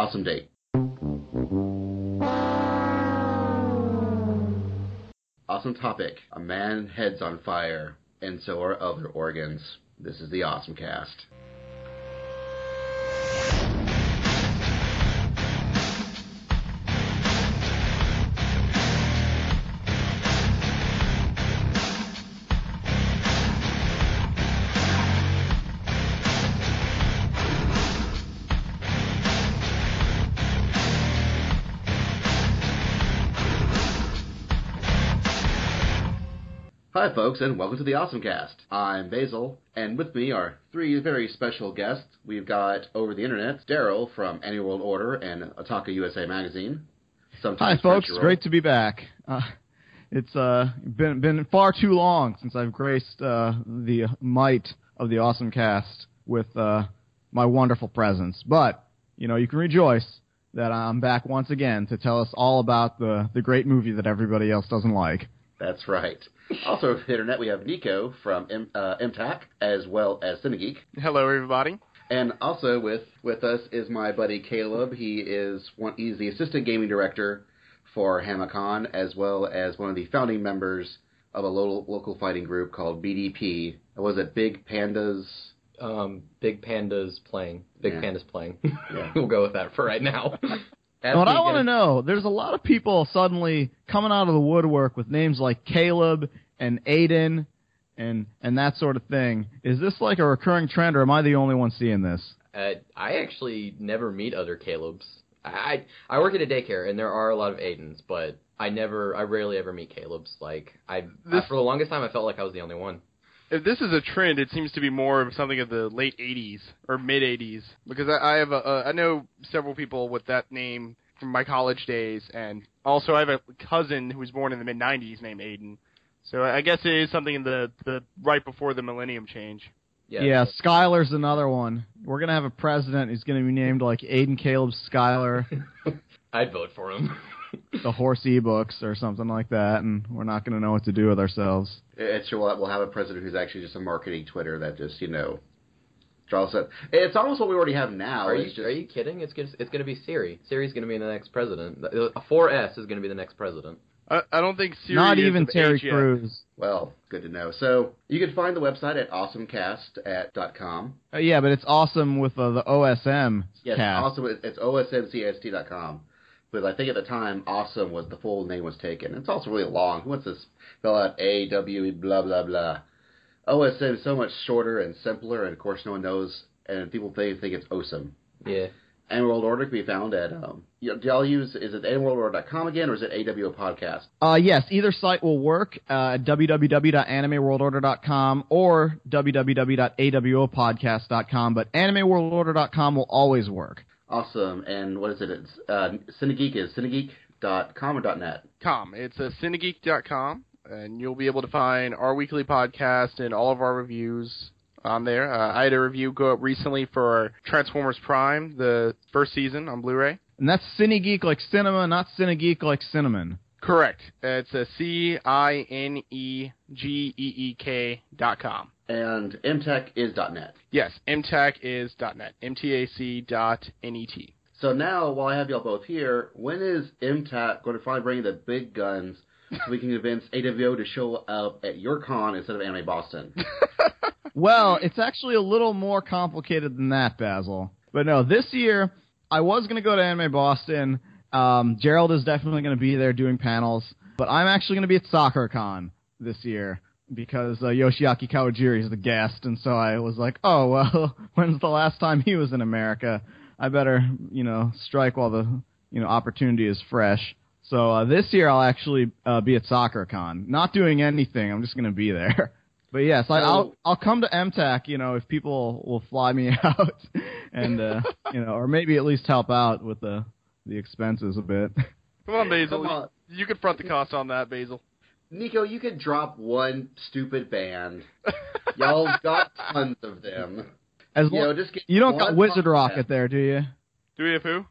Awesome date. Awesome topic. A man heads on fire, and so are other organs. This is the Awesome Cast. Folks, and welcome to the Awesome Cast. I'm Basil, and with me are three very special guests. We've got over the internet Daryl from Anime World Order and Otaku USA Magazine. Hi, folks. Great to be back. Uh, it's uh, been been far too long since I've graced uh, the might of the awesome cast with uh, my wonderful presence. But you know, you can rejoice that I'm back once again to tell us all about the the great movie that everybody else doesn't like. That's right. Also, over the internet, we have Nico from M- uh, MTAC as well as Cinegeek. Hello, everybody. And also with with us is my buddy Caleb. He is one. He's the assistant gaming director for Hamacon, as well as one of the founding members of a local local fighting group called BDP. It Was it Big Pandas? Um, Big Panda's playing. Big Yeah. Panda's playing. Yeah. we'll go with that for right now. As what I want to know, there's a lot of people suddenly coming out of the woodwork with names like Caleb and Aiden and and that sort of thing. Is this like a recurring trend, or am I the only one seeing this? Uh, I actually never meet other Caleb's. I I work at a daycare and there are a lot of Aidens, but I never, I rarely ever meet Caleb's. Like I, This- for the longest time, I felt like I was the only one. If this is a trend, it seems to be more of something of the late '80s or mid '80s because I, I have a, a I know several people with that name from my college days, and also I have a cousin who was born in the mid '90s named Aiden. So I guess it is something in the the right before the millennium change. Yeah. Yeah, Skylar's another one. We're gonna have a president who's gonna be named like Aiden Caleb Skylar, I'd vote for him. the horse ebooks or something like that, and we're not gonna know what to do with ourselves. It's sure we'll we'll have a president who's actually just a marketing Twitter that just you know draws it. It's almost what we already have now. are you just, are you kidding? It's gonna it's gonna be Siri. Siri's gonna be the next president. A 4S is gonna be the next president. I, I don't think Siri not is even of Terry. Crews. Well, good to know. So you can find the website at awesomecast at dot com. Uh, yeah, but it's awesome with uh, the OSM Yes, cast. awesome. It's osmcst dot com. But I think at the time, awesome was the full name was taken. It's also really long. Who wants to spell out A W blah blah blah? OSM is so much shorter and simpler, and of course, no one knows, and people think think it's awesome. Yeah. Anime World Order can be found at um. Do y'all use is it animeworldorder.com again or is it AWO podcast? Uh, yes, either site will work uh, www.animeworldorder.com or www.awopodcast.com, but animeworldorder.com will always work. Awesome. And what is it? It's uh, Cinegeek is cinegeek.com or .net. com. It's a cinegeek.com, and you'll be able to find our weekly podcast and all of our reviews on there. Uh, I had a review go up recently for Transformers Prime, the first season on Blu-ray. And that's Cinegeek like cinema, not Cinegeek like cinnamon. Correct. It's a C I N E G E E K dot com. And MTAC is .net. Yes, MTAC is .net. M-T-A-C dot N-E-T. So now, while I have y'all both here, when is MTAC going to finally bring the big guns so we can convince AWO to show up at your con instead of Anime Boston? Well, it's actually a little more complicated than that, Basil. But no, this year I was going to go to Anime Boston. Um, Gerald is definitely going to be there doing panels, but I'm actually going to be at Sakura-Con this year because uh, Yoshiaki Kawajiri is the guest, and so I was like, oh well, when's the last time he was in America? I better, you know, strike while the you know opportunity is fresh. So uh, this year I'll actually uh, be at Sakura-Con, not doing anything. I'm just going to be there. But yes, I, So- I'll I'll come to MTAC, you know, if people will fly me out, and uh, you know, or maybe at least help out with the the expenses a bit. Come on, Basil. Come on. You can front the cost on that, Basil. Nico, you could drop one stupid band. Y'all got tons of them. As You long, know, just you don't one got Wizard podcast. Rocket there, do you? Do we have who?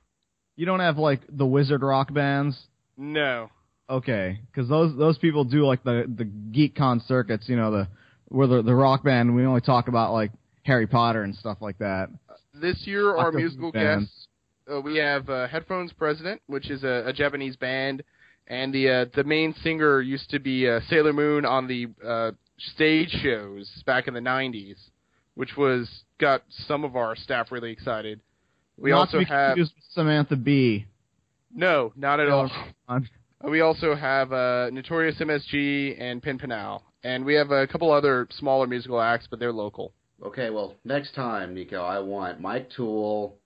You don't have like the Wizard Rock bands. No. Okay, because those those people do like the the GeekCon circuits, you know, the where the the rock band. We only talk about like Harry Potter and stuff like that. This year, our musical bands. guest uh, we have uh, Headphones President, which is a, a Japanese band, and the uh, the main singer used to be uh, Sailor Moon on the uh, stage shows back in the '90s, which was got some of our staff really excited. We Not also to be have Samantha B. no, not at all. Uh, We also have uh, Notorious MSG and Pin Panal, and we have a couple other smaller musical acts, but they're local. Okay, well, next time, Nico, I want Mike Tool,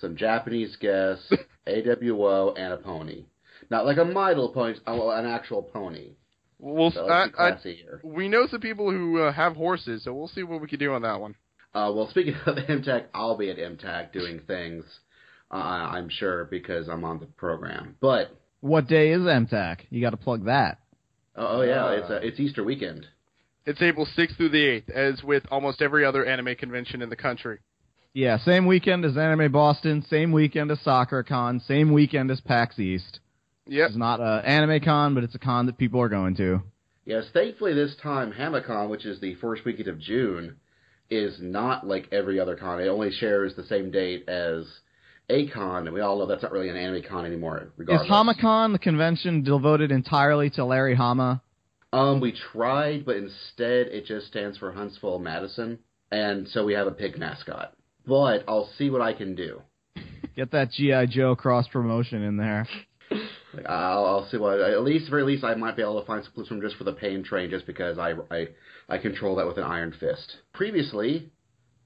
some Japanese guests, AWO, and a pony. Not like a My Little Pony, an actual pony. We'll. So I, I, we know some people who uh, have horses, so we'll see what we can do on that one. Uh, well, speaking of MTAC, I'll be at MTAC doing things, uh, I'm sure, because I'm on the program. But, What day is MTAC? You got to plug that. oh, oh yeah, Uh. it's, uh, it's Easter weekend. It's April 6th through the 8th, as with almost every other anime convention in the country. Yeah, same weekend as Anime Boston, same weekend as Sakura-Con, same weekend as PAX East. Yep. It's not an anime con, but it's a con that people are going to. Yes, thankfully this time Hamacon, which is the first weekend of June, is not like every other con. It only shares the same date as A-Kon, and we all know that's not really an anime con anymore. Regardless. Is HamaCon the convention devoted entirely to Larry Hama? Um, we tried, but instead it just stands for Huntsville Madison, and so we have a pig mascot. But I'll see what I can do. Get that GI Joe cross promotion in there. Like, I'll, I'll see what. At least, very least, I might be able to find some clues from just for the pain train, just because I, I, I control that with an iron fist. Previously,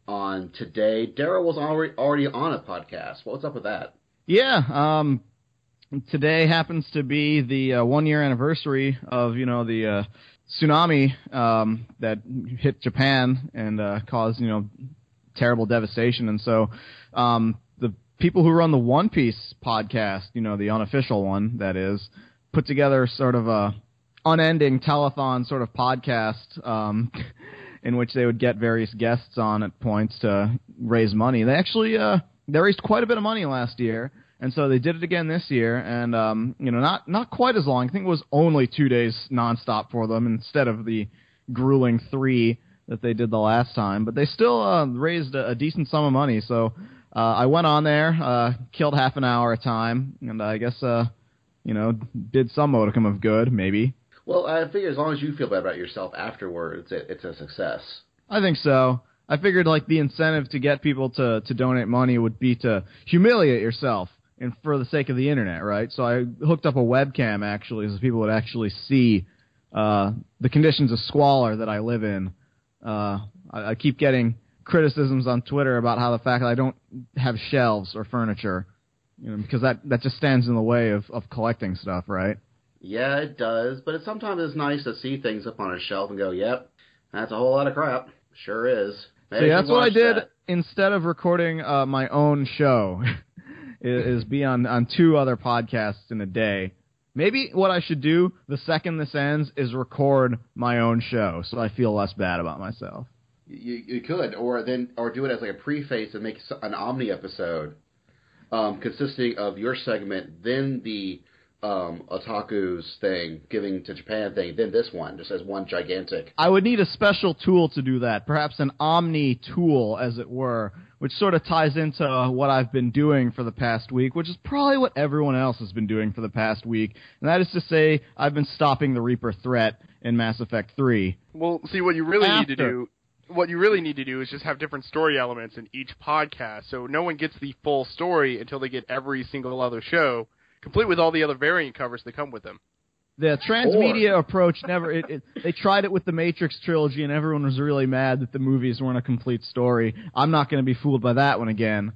on today, Daryl was already already on a podcast. What's up with that? Yeah, um, today happens to be the uh, one year anniversary of you know the uh, tsunami um, that hit Japan and uh, caused you know terrible devastation, and so um, people who run the One Piece podcast, you know the unofficial one that is, put together sort of a unending telethon sort of podcast. Um, in which they would get various guests on at points to raise money. They actually uh, they raised quite a bit of money last year, and so they did it again this year. And um, you know, not not quite as long. I think it was only two days nonstop for them instead of the grueling three that they did the last time. But they still uh, raised a, a decent sum of money. So I went on there, uh, killed half an hour a time, and I guess uh, you know did some modicum of good, maybe. Well, I figure as long as you feel bad about yourself afterwards, it, it's a success. I think so. I figured like the incentive to get people to to donate money would be to humiliate yourself and for the sake of the internet, right? So I hooked up a webcam actually so people would actually see uh, the conditions of squalor that I live in. Uh, I, I keep getting criticisms on Twitter about how the fact that I don't have shelves or furniture, you know, because that that just stands in the way of of collecting stuff, right? Yeah, it does, but it, sometimes it's nice to see things up on a shelf and go, "Yep, that's a whole lot of crap." Sure is. Maybe See, that's what I did that. instead of recording uh, my own show. is, is be on on two other podcasts in a day. Maybe what I should do the second this ends is record my own show, so I feel less bad about myself. You, you could, or then, or do it as like a preface and make an Omni episode, um, consisting of your segment, then the um, otaku's thing, giving to Japan thing, then this one, just as one gigantic. I would need a special tool to do that, perhaps an Omni tool, as it were, which sort of ties into uh, what I've been doing for the past week, which is probably what everyone else has been doing for the past week, and that is to say, I've been stopping the Reaper threat in Mass Effect 3. Well, see, what you really need to do, what you really need to do is just have different story elements in each podcast, so no one gets the full story until they get every single other show, complete with all the other variant covers that come with them. The transmedia approach never. It, it, they tried it with the Matrix trilogy, and everyone was really mad that the movies weren't a complete story. I'm not going to be fooled by that one again.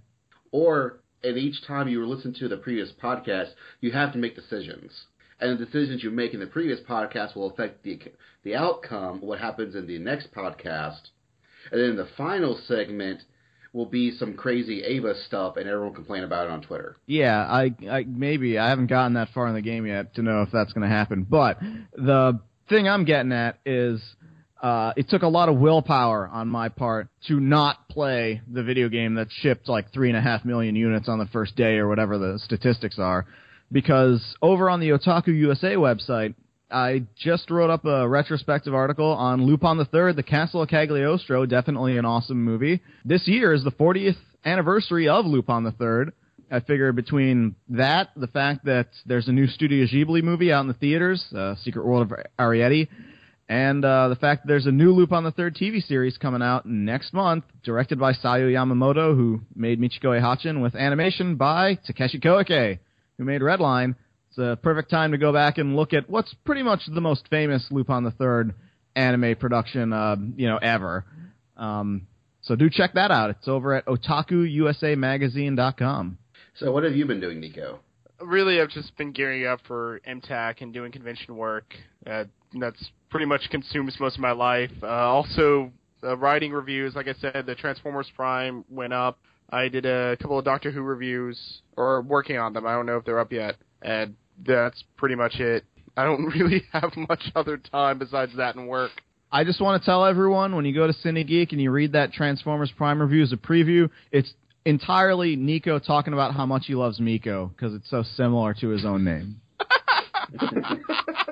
Or, and each time you listen to the previous podcast, you have to make decisions. And the decisions you make in the previous podcast will affect the the outcome, what happens in the next podcast. And then the final segment will be some crazy Ava stuff, and everyone complain about it on Twitter. Yeah, I, I maybe I haven't gotten that far in the game yet to know if that's going to happen. But the thing I'm getting at is. Uh, it took a lot of willpower on my part to not play the video game that shipped like three and a half million units on the first day or whatever the statistics are. Because over on the Otaku USA website, I just wrote up a retrospective article on Lupin the Third, The Castle of Cagliostro. Definitely an awesome movie. This year is the 40th anniversary of Lupin the Third, I figure between that, the fact that there's a new Studio Ghibli movie out in the theaters, uh, Secret World of Arrietty, and uh, the fact that there's a new the Third TV series coming out next month, directed by Sayo Yamamoto, who made Michiko Hatchin, with animation by Takeshi Koike, who made Redline. It's a perfect time to go back and look at what's pretty much the most famous Lupin the Third anime production, uh, you know, ever. Um, so do check that out. It's over at otakuusamagazine.com. So what have you been doing, Nico? Really, I've just been gearing up for MTAC and doing convention work. Uh, that's pretty much consumes most of my life. Uh, also, uh, writing reviews. Like I said, the Transformers Prime went up. I did a couple of Doctor Who reviews, or working on them. I don't know if they're up yet. And that's pretty much it. I don't really have much other time besides that and work. I just want to tell everyone when you go to Cine Geek and you read that Transformers Prime review as a preview, it's entirely Nico talking about how much he loves Miko because it's so similar to his own name.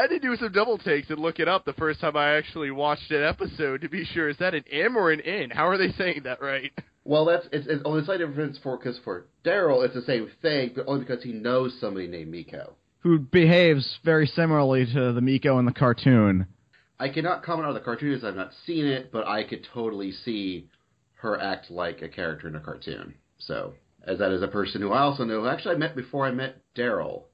I had to do some double takes and look it up the first time I actually watched an episode to be sure. Is that an M or an N? How are they saying that right? Well, that's it's, it's only slight difference for because for Daryl it's the same thing, but only because he knows somebody named Miko. Who behaves very similarly to the Miko in the cartoon. I cannot comment on the cartoon as I've not seen it, but I could totally see her act like a character in a cartoon. So, as that is a person who I also know, actually I met before I met Daryl,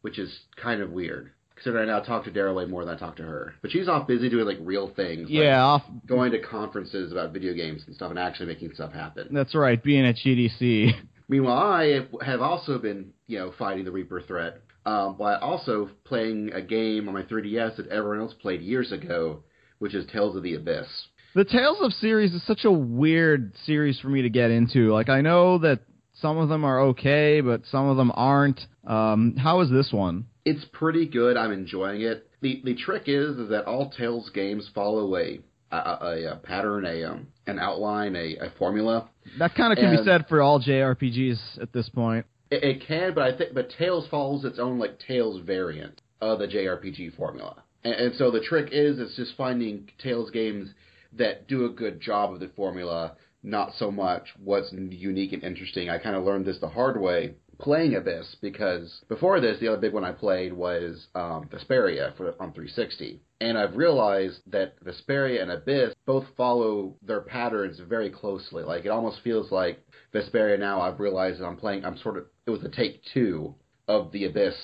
which is kind of weird. Considering I now talk to Daryl way more than I talk to her. But she's off busy doing like real things. like Yeah, off, going to conferences about video games and stuff and actually making stuff happen. that's right, being at GDC. Meanwhile, I have also been, you know, fighting the Reaper threat um, by also playing a game on my 3DS that everyone else played years ago, which is Tales of the Abyss. The Tales of series is such a weird series for me to get into. Like I know that some of them are okay, but some of them aren't. Um, how is this one? It's pretty good. I'm enjoying it. the The trick is, is that all Tales games follow a a, a, a pattern, a um, an outline, a, a formula. That kind of can be said for all JRPGs at this point. It, it can, but I think but Tales follows its own like Tales variant of the JRPG formula. And, and so the trick is, it's just finding Tales games that do a good job of the formula, not so much what's unique and interesting. I kind of learned this the hard way playing Abyss because before this, the other big one I played was um, Vesperia for on 360. And I've realized that Vesperia and Abyss both follow their patterns very closely. Like it almost feels like Vesperia now I've realized that I'm playing I'm sort of it was a take two of the Abyss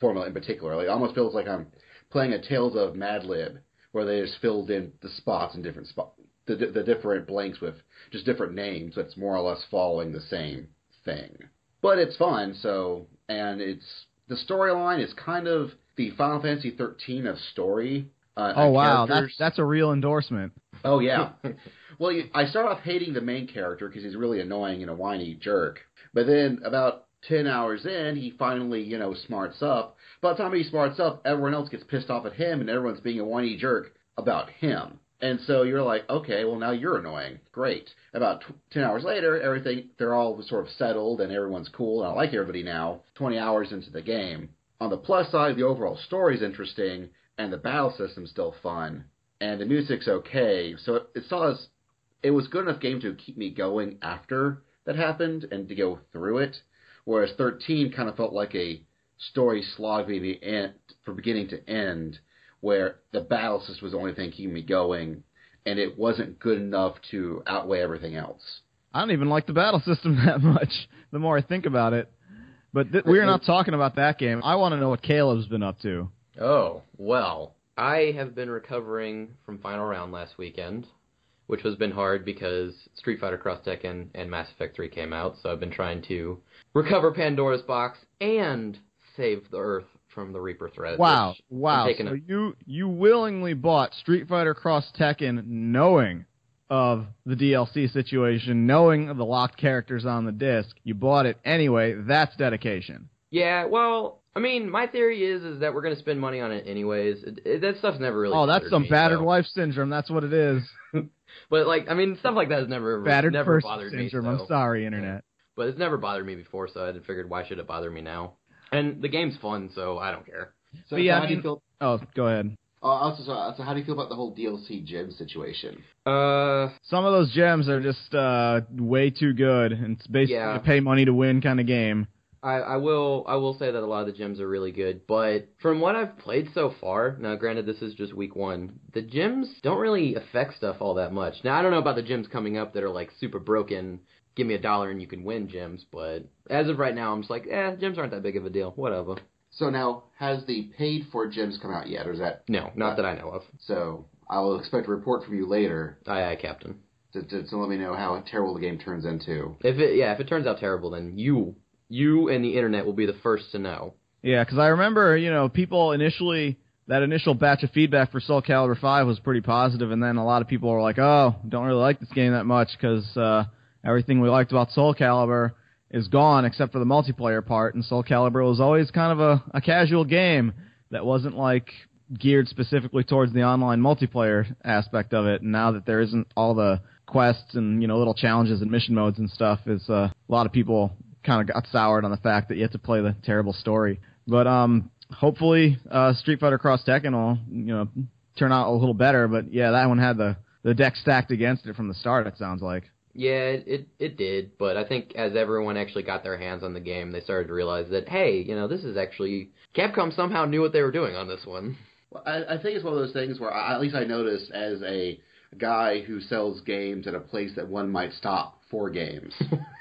formula in particular. Like it almost feels like I'm playing a Tales of Mad Lib where they just filled in the spots in different spots the, the different blanks with just different names that's more or less following the same thing. But it's fun, so and it's the storyline is kind of the Final Fantasy 13 of story. Uh, Oh wow, that's characters. that's a real endorsement. Oh yeah. well, I start off hating the main character because he's really annoying and a whiny jerk. But then about ten hours in, he finally, you know, smarts up. By the time he smarts up, everyone else gets pissed off at him, and everyone's being a whiny jerk about him. And so you're like, okay, well now you're annoying. Great. About t- ten hours later, everything they're all sort of settled and everyone's cool and I like everybody now. Twenty hours into the game. On the plus side, the overall story's interesting and the battle system's still fun and the music's okay. So it, it has, it was good enough game to keep me going after that happened and to go through it. Whereas 13 kind of felt like a story slog being the end, from beginning to end, where the battle system was the only thing keeping me going, and it wasn't good enough to outweigh everything else. I don't even like the battle system that much. The more I think about it, but th- we're not talking about that game. I want to know what Caleb's been up to. Oh, well, I have been recovering from Final Round last weekend, which has been hard because Street Fighter Cross Tekken and Mass Effect 3 came out, so I've been trying to recover Pandora's box and save the Earth from the Reaper threat. Wow, wow! So a- you you willingly bought Street Fighter Cross Tekken, knowing of the DLC situation, knowing of the locked characters on the disc. You bought it anyway. That's dedication. Yeah, well, I mean, my theory is is that we're gonna spend money on it anyways. It, it, that stuff's never really. oh, that's some me, battered so- wife syndrome. That's what it is. But like, I mean, stuff like that has never Battered never person bothered me. syndrome. so- I'm sorry, internet. But it's never bothered me before, so I figured why should it bother me now? And the game's fun, so I don't care. So But yeah, how I do you feel? Oh, go ahead. Uh, also, so, so how do you feel about the whole DLC gem situation? Uh, Some of those gems are just uh, way too good, and it's basically Yeah. a pay money to win kind of game. I, I will I will say that a lot of the gems are really good, but from what I've played so far, now granted this is just week one, the gems don't really affect stuff all that much. Now I don't know about the gems coming up that are like super broken, give me a dollar and you can win gems. but as of right now I'm just like, eh, gems aren't that big of a deal. Whatever. So now, has the paid for gems come out yet, or is that No, not that I know of. so? I will expect a report from you later Aye aye, Captain. to, to, to let me know how terrible the game turns into. If it yeah, if it turns out terrible then you you and the internet will be the first to know. Yeah, because I remember, you know, people initially that initial batch of feedback for Soul Calibur 5 was pretty positive, and then a lot of people were like, "Oh, don't really like this game that much because uh, everything we liked about Soul Calibur is gone except for the multiplayer part." And Soul Calibur was always kind of a, a casual game that wasn't like geared specifically towards the online multiplayer aspect of it. And now that there isn't all the quests and you know little challenges and mission modes and stuff, is uh, a lot of people kind of got soured on the fact that you have to play the terrible story. But um, hopefully, uh, Street Fighter Cross Tekken will you know turn out a little better. But yeah, that one had the the deck stacked against it from the start. It sounds like. Yeah, it, it did, but I think as everyone actually got their hands on the game, they started to realize that hey, you know, this is actually Capcom somehow knew what they were doing on this one. Well, I, I think it's one of those things where I, at least I noticed as a guy who sells games at a place that one might stop for games.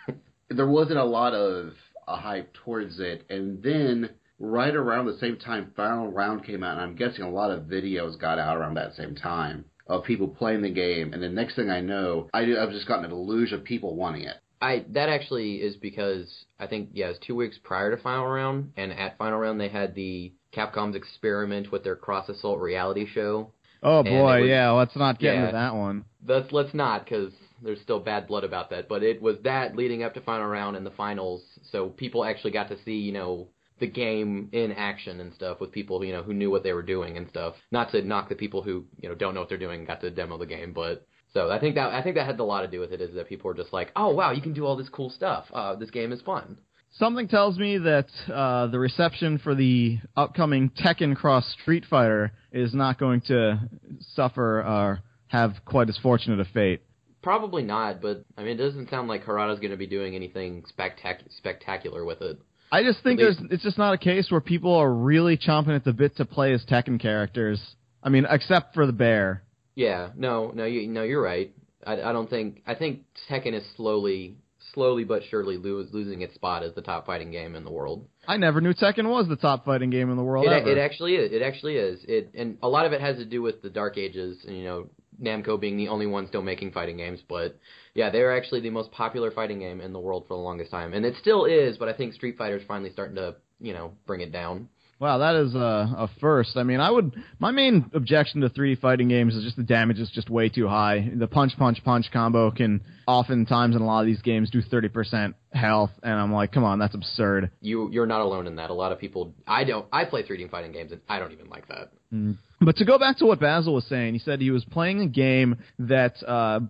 there wasn't a lot of a hype towards it, and then right around the same time Final Round came out, and I'm guessing a lot of videos got out around that same time of people playing the game, and the next thing I know, I, I've just gotten a deluge of people wanting it. I that actually is because I think yeah, it was two weeks prior to final round, and at final round they had the Capcom's experiment with their cross assault reality show. Oh boy, was- yeah. Let's not get yeah. into that one. Let's let's not because there's still bad blood about that. But it was that leading up to final round and the finals, so people actually got to see you know the game in action and stuff with people you know who knew what they were doing and stuff. Not to knock the people who you know don't know what they're doing and got to demo the game, but so I think that I think that had a lot to do with it is that people were just like, oh wow, you can do all this cool stuff. Uh, this game is fun. Something tells me that uh, the reception for the upcoming Tekken Cross Street Fighter is not going to suffer or have quite as fortunate a fate. Probably not, but I mean, it doesn't sound like Harada's going to be doing anything spectac- spectacular with it. I just think there's it's just not a case where people are really chomping at the bit to play as Tekken characters. I mean, except for the bear. Yeah, no, no, you, no, you're right. I, I don't think I think Tekken is slowly, slowly but surely lo- losing its spot as the top fighting game in the world. I never knew Tekken was the top fighting game in the world It, it actually is. It actually is. It and a lot of it has to do with the Dark Ages, and you know, Namco being the only one still making fighting games. But yeah, they're actually the most popular fighting game in the world for the longest time, and it still is. But I think Street Fighter's finally starting to, you know, bring it down. Wow, that is a, a first. I mean, I would. My main objection to 3D fighting games is just the damage is just way too high. The punch, punch, punch combo can oftentimes in a lot of these games do 30% health, and I'm like, come on, that's absurd. You you're not alone in that. A lot of people. I don't. I play 3D fighting games, and I don't even like that. But to go back to what Basil was saying, he said he was playing a game that uh,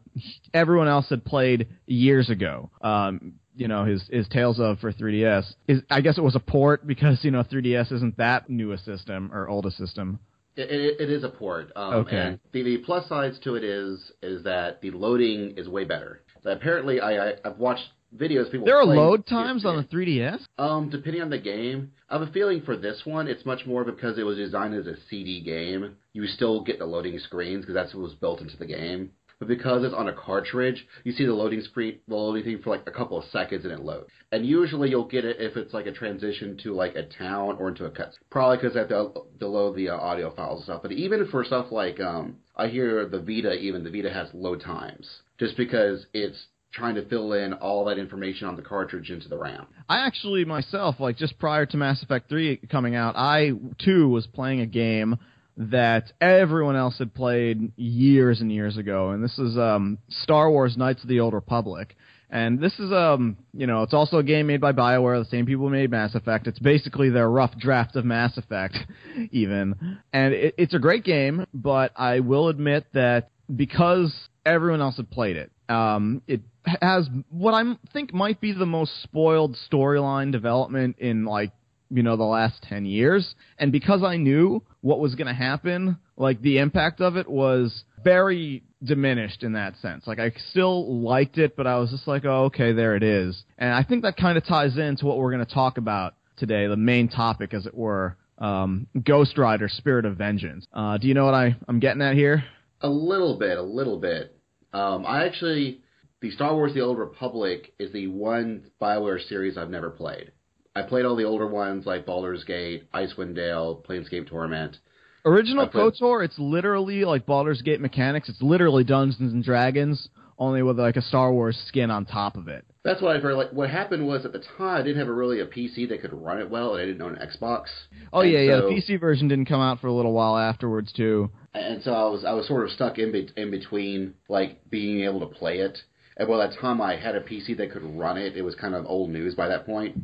everyone else had played years ago. Um, you know, his his Tales of for 3DS. Is I guess it was a port because you know 3DS isn't that new a system or old a system. It, it, it is a port. Um, Okay. And the, the plus sides to it is is that the loading is way better. So apparently, I, I I've watched videos people. There are load PS3. times on the 3DS. Um, depending on the game, I have a feeling for this one, it's much more because it was designed as a CD game. You still get the loading screens because that's what was built into the game. But because it's on a cartridge, you see the loading screen, the loading thing for like a couple of seconds, and it loads. And usually you'll get it if it's like a transition to like a town or into a cut. Probably because they have to, to load the uh, audio files and stuff. But even for stuff like, um, I hear the Vita, even the Vita has load times, just because it's trying to fill in all that information on the cartridge into the RAM. I actually myself, like just prior to Mass Effect 3 coming out, I too was playing a game that everyone else had played years and years ago, and this is um, Star Wars: Knights of the Old Republic. And this is um, you know, it's also a game made by BioWare, the same people who made Mass Effect. It's basically their rough draft of Mass Effect, even. And it, it's a great game, but I will admit that because everyone else had played it, um, it has what I think might be the most spoiled storyline development in like you know, the last 10 years. And because I knew what was going to happen, like the impact of it was very diminished in that sense. Like I still liked it, but I was just like, oh, okay, there it is. And I think that kind of ties into what we're going to talk about today, the main topic, as it were. Um, Ghost Rider: Spirit of Vengeance. Uh, do you know what I, I'm getting at here? A little bit, a little bit. Um, I actually, the Star Wars: The Old Republic is the one Bioware series I've never played. I played all the older ones like Baldur's Gate, Icewind Dale, Planescape Torment. Original played- KOTOR, it's literally like Baldur's Gate mechanics. It's literally Dungeons and Dragons, only with like a Star Wars skin on top of it. That's what I've heard. Like, what happened was at the time I didn't have a really a PC that could run it well, and I didn't own an Xbox. Oh And yeah, yeah. The PC version didn't come out for a little while afterwards too. and so I was I was sort of stuck in be- in between like being able to play it. And by the time I had a PC that could run it, it was kind of old news by that point.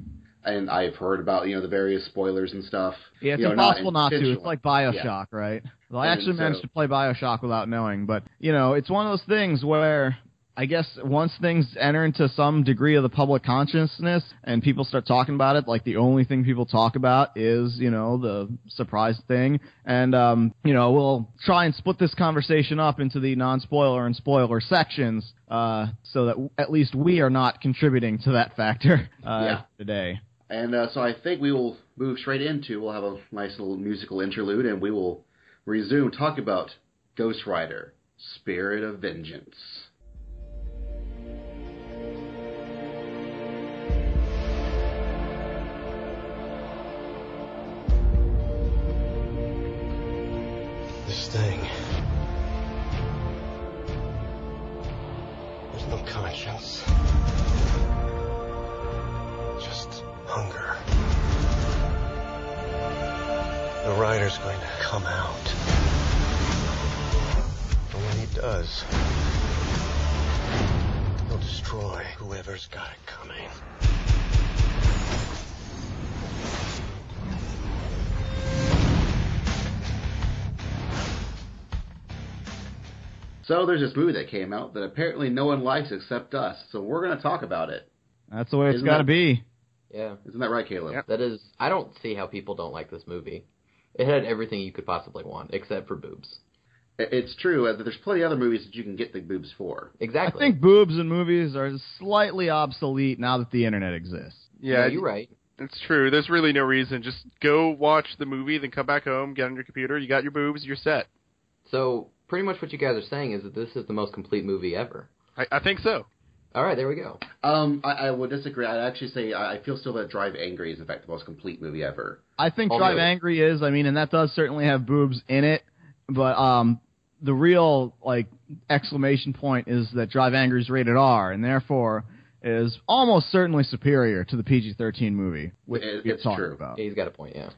And I've heard about you know the various spoilers and stuff. Yeah, it's You know, impossible not, to. It's like Bioshock, right? Well, I actually so- managed to play Bioshock without knowing, but you know, it's one of those things where I guess once things enter into some degree of the public consciousness and people start talking about it, like the only thing people talk about is, you know, the surprise thing. And, um, you know, we'll try and split this conversation up into the non-spoiler and spoiler sections, uh, so that w- at least we are not contributing to that factor, uh, Yeah. today. And uh, so I think we will move straight into. We'll have a nice little musical interlude, and we will resume talk about Ghost Rider: Spirit of Vengeance. This thing. There's no conscience. Just hunger. The rider's going to come out. And when he does, he'll destroy whoever's got it coming. So there's this movie that came out that apparently no one likes except us. So we're going to talk about it. That's the way it's Isn't got to be. Yeah, Isn't that right, Caleb? Yep. that is. I don't see how people don't like this movie. It had everything you could possibly want, except for boobs. It's true. uh, There's plenty of other movies that you can get the boobs for. Exactly. I think boobs in movies are slightly obsolete now that the internet exists. Yeah, No, you're right. It's true. There's really no reason. Just go watch the movie, then come back home, get on your computer. You got your boobs, you're set. So pretty much what you guys are saying is that this is the most complete movie ever. I, I think so. All right, there we go. Um, I, I would disagree. I'd actually say I I feel still that Drive Angry is in fact the most complete movie ever. I think Oh, Drive? Angry is. I mean, and that does certainly have boobs in it, but um, the real like exclamation point is that Drive Angry is rated R, and therefore is almost certainly superior to the PG-13 movie. Which It- we're it's talking true. About. He's got a point. Yeah.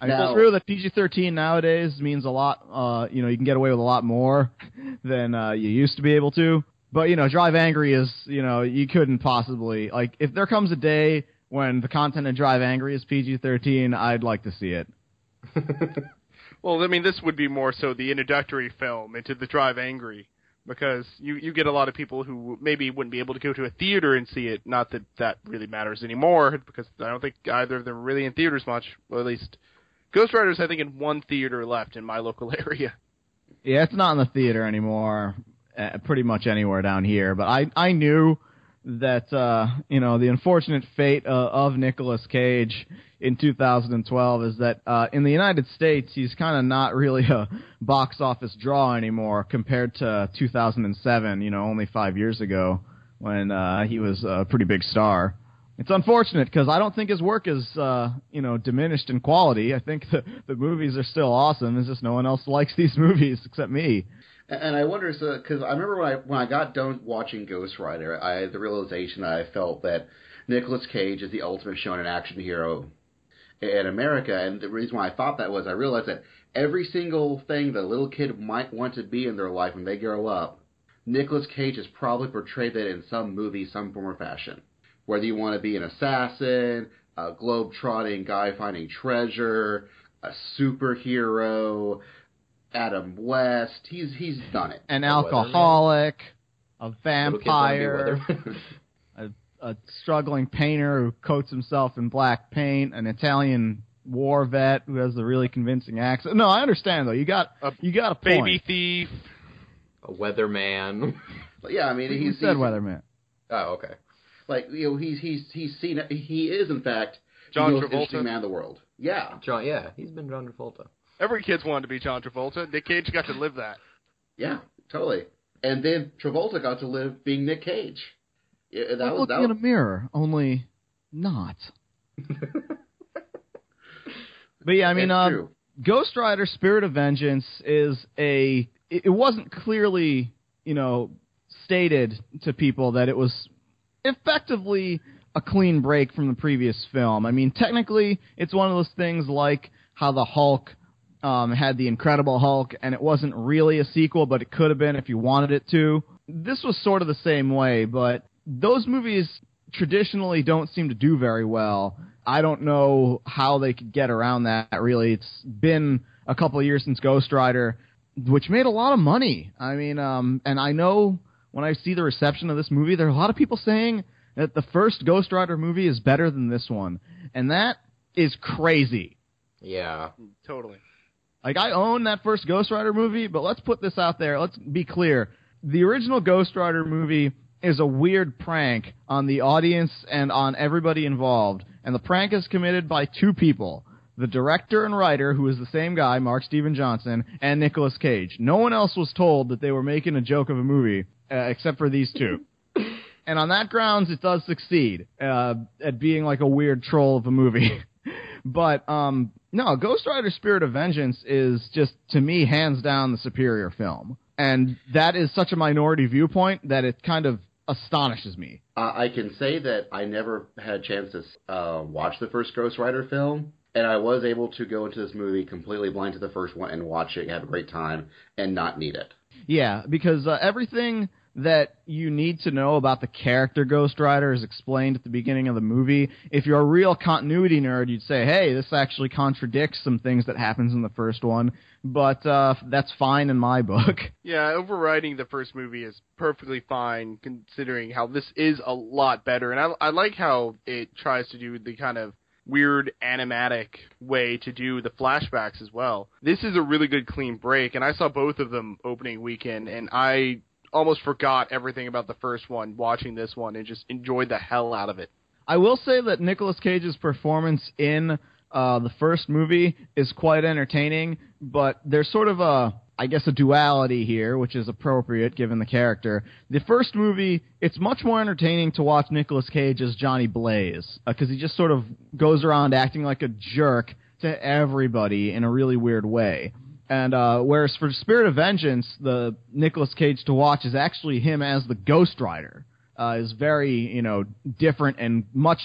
I mean, Now- it's true that PG-13 nowadays means a lot. Uh, you know, you can get away with a lot more than uh, you used to be able to. But you know, Drive Angry is. You know, you couldn't possibly like if there comes a day when the content of Drive Angry is PG-13, I'd like to see it. Well, I mean, this would be more so the introductory film into the Drive Angry, because you you get a lot of people who maybe wouldn't be able to go to a theater and see it. Not that that really matters anymore, because I don't think either of them are really in theaters much. Well, at least Ghost Rider's, I think, in one theater left in my local area. Yeah, it's not in the theater anymore. Uh, pretty much anywhere down here. But I I knew that uh, you know the unfortunate fate uh, of Nicolas Cage in 2012 is that uh, in the United States he's kind of not really a box office draw anymore compared to 2007. You know, only five years ago when uh, he was a pretty big star. It's unfortunate because I don't think his work is, uh, you know, diminished in quality. I think the the movies are still awesome. It's just no one else likes these movies except me. And, I wonder, so because I remember when I when I got done watching Ghost Rider, I had the realization that I felt that Nicolas Cage is the ultimate shonen action hero in America, and the reason why I thought that was I realized that every single thing that a little kid might want to be in their life when they grow up, Nicolas Cage has probably portrayed that in some movie, some form or fashion. Whether you want to be an assassin, a globe-trotting guy finding treasure, a superhero, Adam West, he's he's done it. An A weatherman. alcoholic, a Little kids wanna be vampire, weathermen. a struggling painter who coats himself in black paint, an Italian war vet who has a really convincing accent. No, I understand though. You got A you got a Baby thief. A weatherman. But yeah, I mean, he's said he's- Weatherman. oh, okay. Like you know, he's he's he's seen he is in fact John the most Travolta? interesting man in the world. Yeah, John, yeah, he's been John Travolta. Every kid's wanted to be John Travolta. Nick Cage got to live that. yeah, totally. And then Travolta got to live being Nick Cage. Yeah, that Like was looking that in was, a mirror, only not. But yeah, I mean, uh. Ghost Rider: Spirit of Vengeance is a. It it wasn't clearly, you know, stated to people that it was effectively a clean break from the previous film. I mean, technically, it's one of those things like how the Hulk um, had the Incredible Hulk, and it wasn't really a sequel, but it could have been if you wanted it to. This was sort of the same way, but those movies traditionally don't seem to do very well. I don't know how they could get around that. Really, it's been a couple of years since Ghost Rider, which made a lot of money. I mean, um, and I know when I see the reception of this movie, there are a lot of people saying that the first Ghost Rider movie is better than this one, and that is crazy. Yeah. Totally. Like I own that first Ghost Rider movie, but let's put this out there. Let's be clear. The original Ghost Rider movie is a weird prank on the audience and on everybody involved. And the prank is committed by two people. The director and writer, who is the same guy, Mark Steven Johnson, and Nicolas Cage. No one else was told that they were making a joke of a movie, uh, except for these two. and on that grounds, it does succeed uh, at being like a weird troll of a movie. but um, no, Ghost Rider: Spirit of Vengeance is just to me hands down the superior film, and that is such a minority viewpoint that it kind of astonishes me. Uh, I can say that I never had a chance to uh, watch the first Ghost Rider film, and I was able to go into this movie completely blind to the first one and watch it, and have a great time, and not need it. Yeah, because uh, everything that you need to know about the character Ghost Rider is explained at the beginning of the movie. If you're a real continuity nerd, you'd say, "Hey, this actually contradicts some things that happens in the first one." But uh, that's fine in my book. Yeah, overriding the first movie is perfectly fine considering how this is a lot better. And I, I like how it tries to do the kind of weird animatic way to do the flashbacks as well. This is a really good clean break, and I saw both of them opening weekend, and I almost forgot everything about the first one watching this one and just enjoyed the hell out of it. I will say that Nicolas Cage's performance in uh, the first movie is quite entertaining, but there's sort of a, I guess, a duality here, which is appropriate given the character. The first movie, it's much more entertaining to watch Nicolas Cage as Johnny Blaze, because he just sort of goes around acting like a jerk to everybody in a really weird way. And uh, whereas for Spirit of Vengeance, the Nicolas Cage to watch is actually him as the Ghost Rider. Uh, is very you know different and much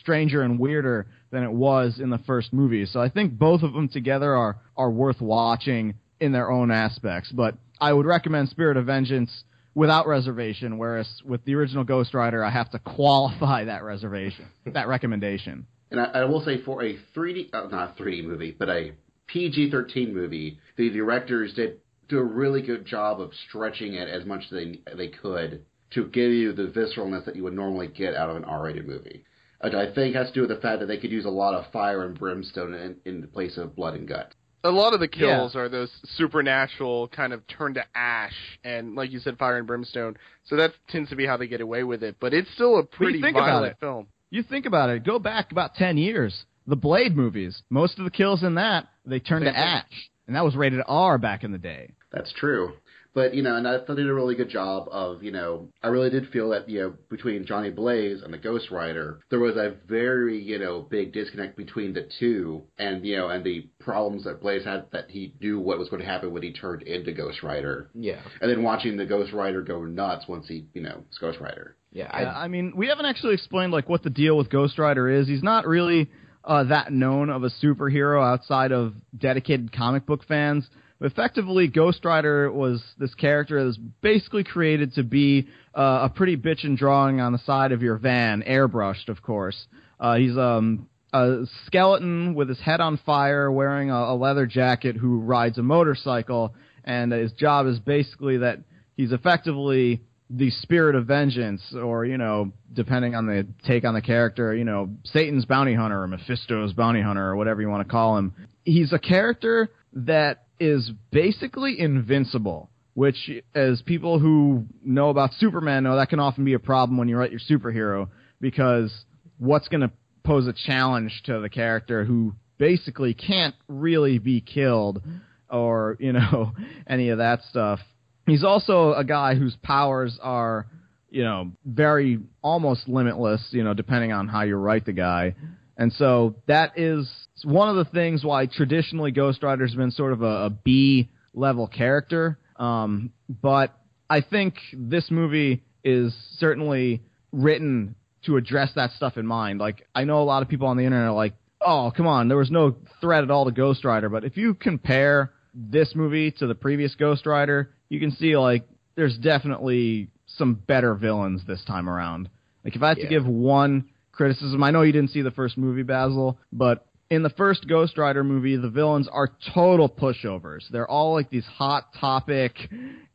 stranger and weirder than it was in the first movie. So I think both of them together are are worth watching in their own aspects. But I would recommend Spirit of Vengeance without reservation, whereas with the original Ghost Rider, I have to qualify that reservation, that recommendation. And I, I will say for a 3D, uh, not a 3D movie, but a PG-13 movie, the directors did do a really good job of stretching it as much as they they could to give you the visceralness that you would normally get out of an R-rated movie. Which I think has to do with the fact that they could use a lot of fire and brimstone in, in place of blood and guts. A lot of the kills are those supernatural kind of turn to ash and like you said fire and brimstone. So that tends to be how they get away with it, but it's still a pretty think about violent it. film. You think about it. Go back about ten years. The Blade movies. Most of the kills in that they turned Same to ash, and that was rated R back in the day. That's true. But, you know, and I thought they did a really good job of, you know, I really did feel that, you know, between Johnny Blaze and the Ghost Rider, there was a very, you know, big disconnect between the two and, you know, and the problems that Blaze had that he knew what was going to happen when he turned into Ghost Rider. Yeah. And then watching the Ghost Rider go nuts once he, you know, was Ghost Rider. Yeah. I, I, I mean, we haven't actually explained like what the deal with Ghost Rider is. He's not really uh, that known of a superhero outside of dedicated comic book fans. Effectively, Ghost Rider was this character that was basically created to be uh, a pretty bitchin' drawing on the side of your van, airbrushed, of course. Uh, he's um, a skeleton with his head on fire, wearing a, a leather jacket, who rides a motorcycle, and his job is basically that he's effectively the spirit of vengeance, or you know, depending on the take on the character, you know, Satan's bounty hunter or Mephisto's bounty hunter or whatever you want to call him. He's a character that is basically invincible. Which, as people who know about Superman know, that can often be a problem when you write your superhero because what's going to pose a challenge to the character who basically can't really be killed or you know any of that stuff. He's also a guy whose powers are you know very almost limitless, you know, depending on how you write the guy. And so that is one of the things why traditionally Ghost Rider's been sort of a, a B level character. Um, but I think this movie is certainly written to address that stuff in mind. Like I know a lot of people on the internet are like, "Oh, come on, there was no threat at all to Ghost Rider." But if you compare this movie to the previous Ghost Rider, you can see like there's definitely some better villains this time around. Like if I had Yeah. to give one criticism, I know you didn't see the first movie, Basil, but in the first Ghost Rider movie, the villains are total pushovers. They're all like these hot topic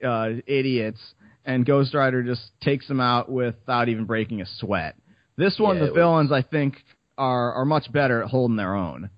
uh, idiots, and Ghost Rider just takes them out without even breaking a sweat. This one, Yeah, the it was- villains, I think, are are much better at holding their own.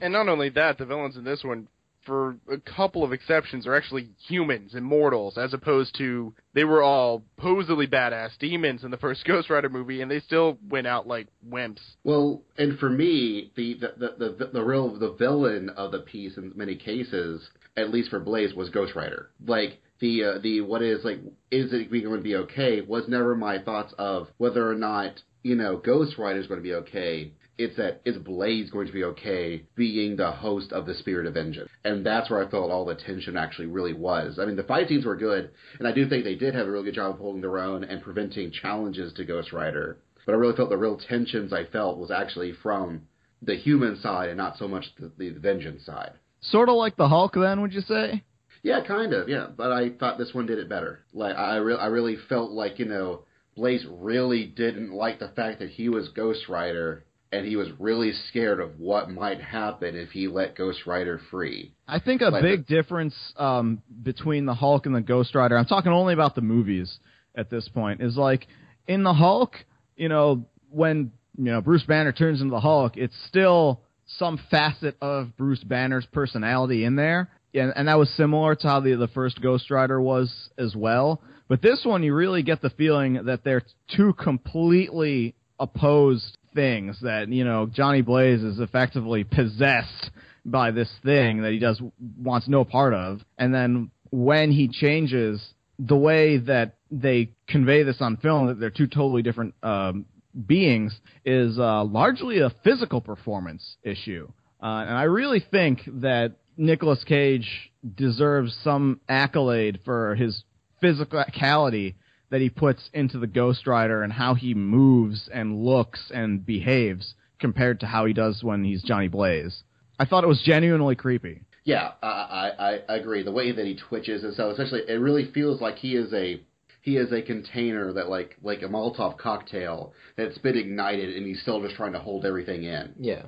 And not only that, the villains in this one, for a couple of exceptions, are actually humans, immortals, as opposed to they were all supposedly badass demons in the first Ghost Rider movie, and they still went out like wimps. Well, and for me, the the, the the the real the villain of the piece in many cases, at least for Blaze, was Ghost Rider. Like the uh, the what is like is it going to be okay was never my thoughts of whether or not you know Ghost Rider is going to be okay. It's that is Blaze going to be okay being the host of the Spirit of Vengeance, and that's where I felt all the tension actually really was. I mean, the fight scenes were good, and I do think they did have a really good job of holding their own and preventing challenges to Ghost Rider. But I really felt the real tensions I felt was actually from the human side and not so much the, the vengeance side. Sort of like the Hulk, then, would you say? Yeah, kind of. Yeah, but I thought this one did it better. Like I, re- I really felt like you know Blaze really didn't like the fact that he was Ghost Rider, and he was really scared of what might happen if he let Ghost Rider free. I think a Like big difference um, between the Hulk and the Ghost Rider, I'm talking only about the movies at this point, is like in the Hulk, you know, when you know Bruce Banner turns into the Hulk, it's still some facet of Bruce Banner's personality in there, and, and that was similar to how the the first Ghost Rider was as well. But this one, you really get the feeling that they're two completely opposed things. That you know, Johnny Blaze is effectively possessed by this thing that he does wants no part of, and then when he changes, the way that they convey this on film that they're two totally different um, beings is uh, largely a physical performance issue. Uh, and I really think that Nicolas Cage deserves some accolade for his physicality that he puts into the Ghost Rider and how he moves and looks and behaves compared to how he does when he's Johnny Blaze. I thought it was genuinely creepy. Yeah, I, I I agree. The way that he twitches and so especially it really feels like he is a he is a container that like like a Molotov cocktail that's been ignited and he's still just trying to hold everything in. Yeah.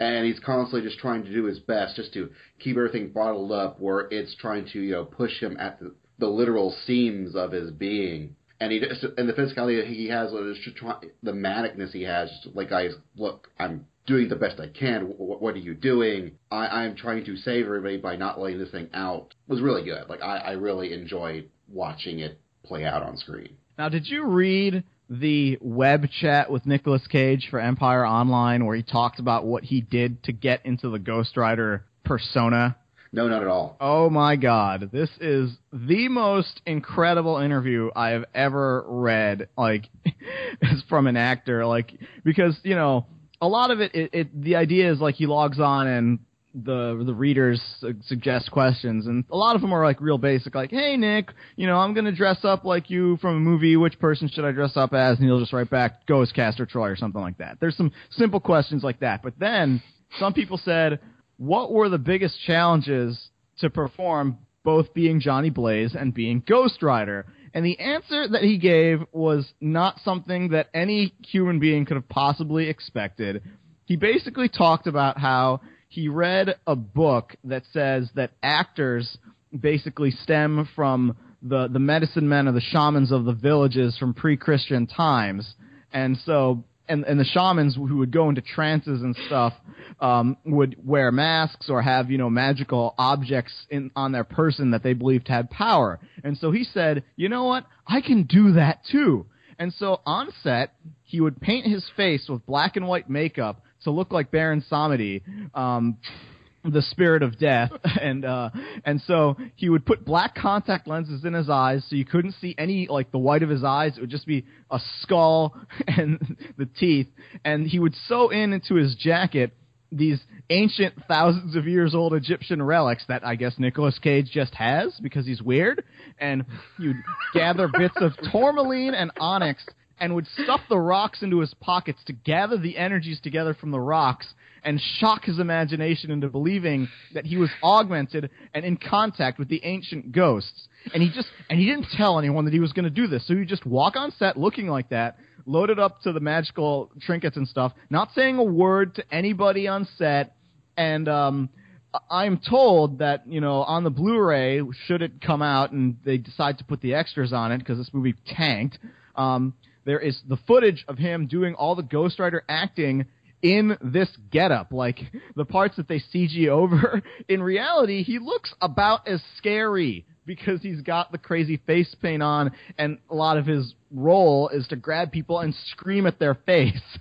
and he's constantly just trying to do his best just to keep everything bottled up where it's trying to you know push him at the, the literal seams of his being and he and the physicality he has the manicness he has like guys look i'm doing the best i can. What, are you doing? I i'm trying to save everybody by not letting this thing out. Was really good. Like i i really enjoyed watching it play out on screen. Now, did you read the web chat with Nicolas Cage for Empire Online where he talked about what he did to get into the Ghost Rider persona? No not at all Oh my god, this is the most incredible interview I have ever read. Like, as from an actor, like because you know a lot of it, it, it the idea is like he logs on and the the readers su- suggest questions, and a lot of them are like real basic, like, "Hey Nick, you know I'm gonna dress up like you from a movie. Which person should I dress up as?" And he'll just write back, "Ghost Castor Troy" or something like that. There's some simple questions like that, but then some people said, "What were the biggest challenges to perform both being Johnny Blaze and being Ghost Rider?" And the answer that he gave was not something that any human being could have possibly expected. He basically talked about how he read a book that says that actors basically stem from the the medicine men or the shamans of the villages from pre-Christian times, and so and and the shamans who would go into trances and stuff um, would wear masks or have you know magical objects in on their person that they believed had power. And so he said, you know what, I can do that too. And so on set, he would paint his face with black and white makeup to look like Baron Samedi. Um, the spirit of death. And uh and so he would put black contact lenses in his eyes so you couldn't see any like the white of his eyes. It would just be a skull and the teeth. And he would sew in into his jacket these ancient thousands of years old Egyptian relics that I guess Nicolas Cage just has because he's weird. And you'd gather bits of tourmaline and onyx and would stuff the rocks into his pockets to gather the energies together from the rocks and shock his imagination into believing that he was augmented and in contact with the ancient ghosts. And he just and he didn't tell anyone that he was going to do this. So he just walk on set looking like that, loaded up to the magical trinkets and stuff, not saying a word to anybody on set, and um I'm told that you know on the Blu-ray, should it come out and they decide to put the extras on it because this movie tanked, um, there is the footage of him doing all the Ghost Rider acting in this getup. Like the parts that they CG over, in reality, he looks about as scary because he's got the crazy face paint on, and a lot of his role is to grab people and scream at their face.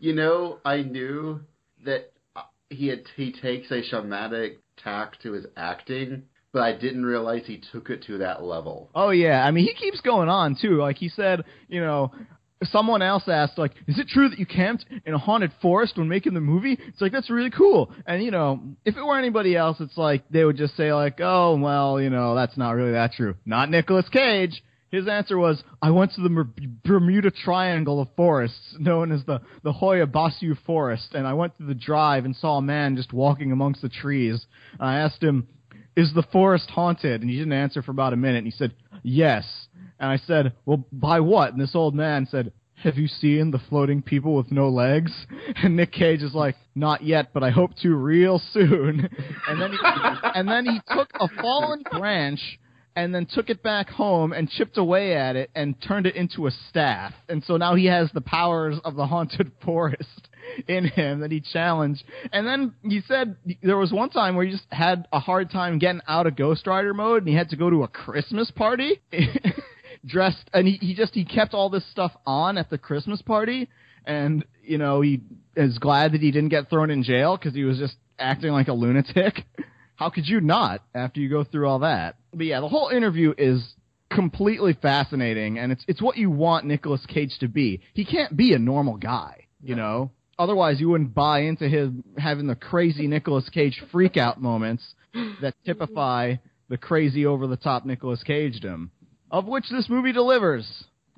You know, I knew that uh, he had he takes a shamanic tack to his acting, but I didn't realize he took it to that level. Oh yeah, I mean he keeps going on too. Like he said, you know, someone else asked like, "Is it true that you camped in a haunted forest when making the movie?" It's like that's really cool. And you know, if it were anybody else, it's like they would just say like, "Oh well, you know, that's not really that true." Not Nicolas Cage. His answer was, "I went to the Bermuda Triangle of forests, known as the the Hoia Baciu Forest, and I went to the drive and saw a man just walking amongst the trees. I asked him." is the forest haunted? And he didn't answer for about a minute. And he said, yes. And I said, well, by what? And this old man said, have you seen the floating people with no legs? And Nick Cage is like, not yet, but I hope to real soon. And then he, and then he took a fallen branch and then took it back home and chipped away at it and turned it into a staff. And so now he has the powers of the haunted forest in him that he challenged. And then he said there was one time where he just had a hard time getting out of Ghost Rider mode and he had to go to a Christmas party dressed and he, he just he kept all this stuff on at the Christmas party and you know he is glad that he didn't get thrown in jail because he was just acting like a lunatic. How could you not after you go through all that? But yeah, the whole interview is completely fascinating and it's it's what you want Nicolas Cage to be. He can't be a normal guy, you know? Otherwise you wouldn't buy into him having the crazy Nicolas Cage freak out moments that typify the crazy over the top Nicolas Cagedom. Of which this movie delivers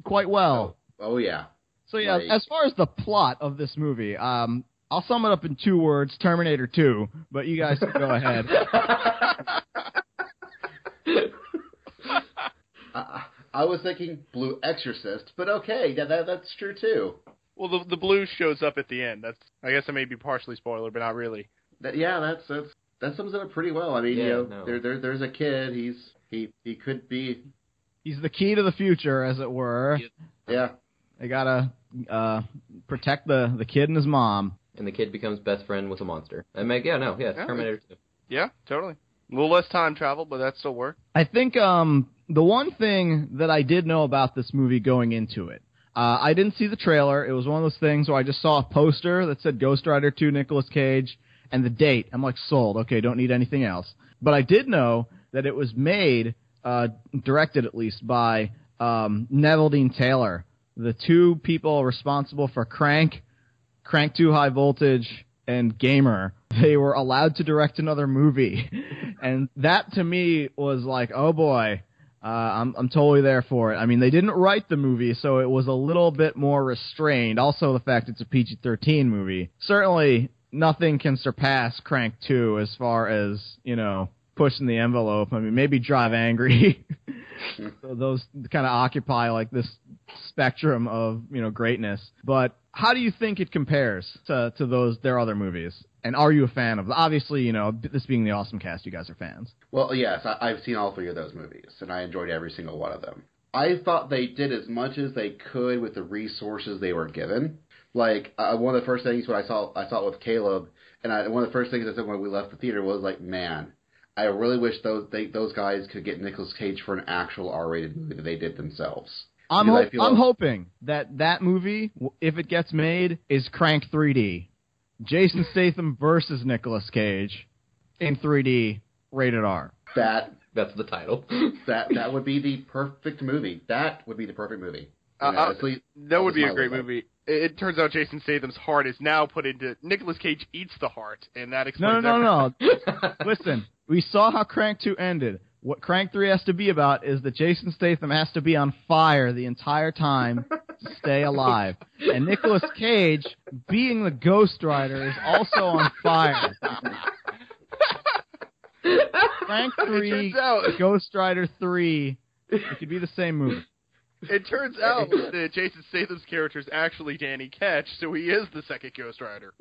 quite well. Oh yeah. So yeah, Right. as far as the plot of this movie, um, I'll sum it up in two words: Terminator Two. But you guys can go ahead. I, I was thinking Blue Exorcist, but okay, that, that that's true too. Well, the the blue shows up at the end. That's I guess it may be partially spoiler, but not really. That, yeah, that's that's that sums it up pretty well. I mean, you know, no. there, there there's a kid. He's he he could be He's the key to the future, as it were. yeah. They gotta uh, protect the the kid and his mom. and the kid becomes best friend with a monster. And make yeah, no, yeah, Yeah. Terminator 2. Yeah, totally. A little less time travel, but that still work. I think um, the one thing that I did know about this movie going into it, uh, I didn't see the trailer. It was one of those things where I just saw a poster that said Ghost Rider 2 Nicolas Cage and the date. I'm like, sold. Okay, don't need anything else. But I did know that it was made, uh, directed at least, by um, Neveldine Taylor, the two people responsible for Crank, Crank 2 High Voltage, and Gamer. They were allowed to direct another movie. and that to me was like, oh boy, uh, I'm, I'm totally there for it. I mean, they didn't write the movie, so it was a little bit more restrained. Also, the fact it's a PG 13 movie. Certainly, nothing can surpass Crank 2 as far as, you know, pushing the envelope. I mean, maybe Drive Angry. so those kind of occupy like this spectrum of, you know, greatness. But how do you think it compares to, to those, their other movies? And are you a fan of? Obviously, you know this being the awesome cast, you guys are fans. Well, yes, I, I've seen all three of those movies, and I enjoyed every single one of them. I thought they did as much as they could with the resources they were given. Like uh, one of the first things when I saw I saw it with Caleb, and I, one of the first things I said when we left the theater was like, "Man, I really wish those they, those guys could get Nicolas Cage for an actual R-rated movie that they did themselves." I'm Because I hop- feel I'm like- hoping that that movie, if it gets made, is Crank 3D. Jason Statham versus Nicolas Cage in 3D, rated R. That That's the title. that that would be the perfect movie. That would be the perfect movie. You Uh, know, uh, at least- That would be a great look. movie. It, it turns out Jason Statham's heart is now put into Nicolas Cage eats the heart, and that No, explains no, no, everything. no. Listen, we saw how Crank 2 ended. What Crank 3 has to be about is that Jason Statham has to be on fire the entire time to stay alive. And Nicolas Cage, being the Ghost Rider, is also on fire. Crank It 3, Ghost Rider 3, it could be the same movie. it turns out that Jason Statham's character is actually Danny Ketch, so he is the second Ghost Rider.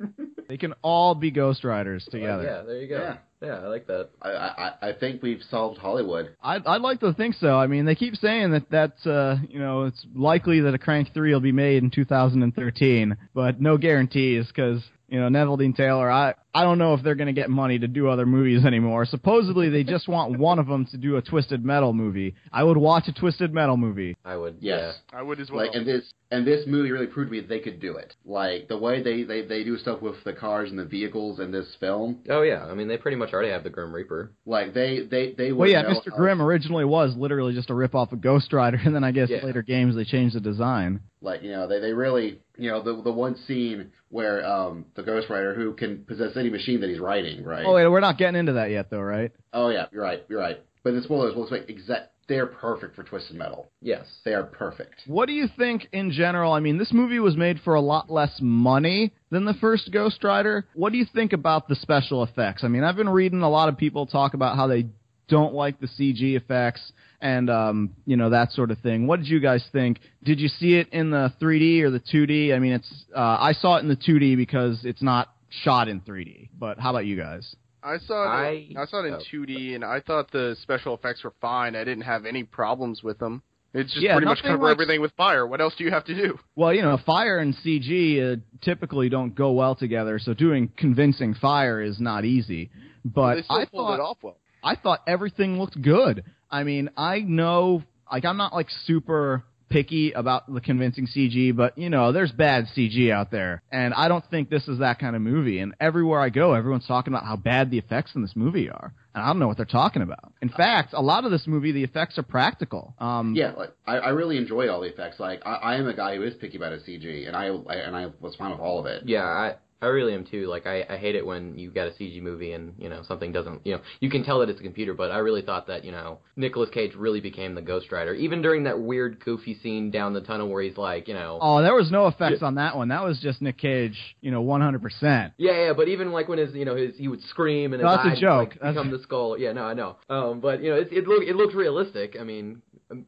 They can all be Ghost Riders together. yeah, there you go. Yeah. Yeah, I like that. I, I I think we've solved Hollywood. I'd, I'd like to think so. I mean, they keep saying that that's, uh, you know, it's likely that a Crank 3 will be made in 2013, but no guarantees because, you know, Neveldine Taylor, I, I don't know if they're going to get money to do other movies anymore. Supposedly they just want one of them to do a Twisted Metal movie. I would watch a Twisted Metal movie. I would. Yes. I would as well. Like and this and this movie really proved to me that they could do it. Like the way they, they, they do stuff with the cars and the vehicles in this film. Oh yeah. I mean, they pretty much already have the Grim Reaper. Like they they they Well, yeah, know Mr. how- Grimm originally was literally just a rip-off of Ghost Rider, and then I guess Yeah. later games they changed the design. Like you know they they really you know the the one scene where um the Ghost Rider who can possess machine that he's riding right. Oh, wait, we're not getting into that yet, though, right? Oh yeah, you're right, you're right. But the spoilers will explain exact. They're perfect for Twisted Metal. Yes. They are perfect. What do you think in general? I mean, this movie was made for a lot less money than the first Ghost Rider. What do you think about the special effects? I mean, I've been reading a lot of people talk about how they don't like the CG effects and um, you know that sort of thing. What did you guys think? Did you see it in the 3D or the 2D? I mean, it's uh, I saw it in the 2D because it's not shot in 3D. But how about you guys? I saw it. I- I, saw it in oh. 2D, and I thought the special effects were fine. I didn't have any problems with them. It's just Yeah, pretty much nothing cover like- everything with fire. What else do you have to do? Well, you know, fire and CG uh, typically don't go well together, so doing convincing fire is not easy. But they still I pulled thought it off well. I thought everything looked good. I mean, I know, like, I'm not like super picky about the convincing CG, but you know, there's bad CG out there, and I don't think this is that kind of movie. And everywhere I go, everyone's talking about how bad the effects in this movie are, and I don't know what they're talking about. In fact, a lot of this movie, the effects are practical. Um, Yeah, like I, I really enjoy all the effects. Like I, I am a guy who is picky about his CG, and I, I and I was fine with all of it. Yeah, I I really am too. Like I, I hate it when you get a CG movie and you know something doesn't. You know you can tell that it's a computer, but I really thought that you know Nicolas Cage really became the Ghost Rider, even during that weird goofy scene down the tunnel where he's like, you know. Oh, there was no effects on that one. That was just Nick Cage, you know, 100%. Yeah, yeah, but even like when his, you know, his he would scream and his No, that's a eyes would, joke. like, That's- become the skull. Yeah, no, I know. Um, but you know, it it look it looks realistic. I mean,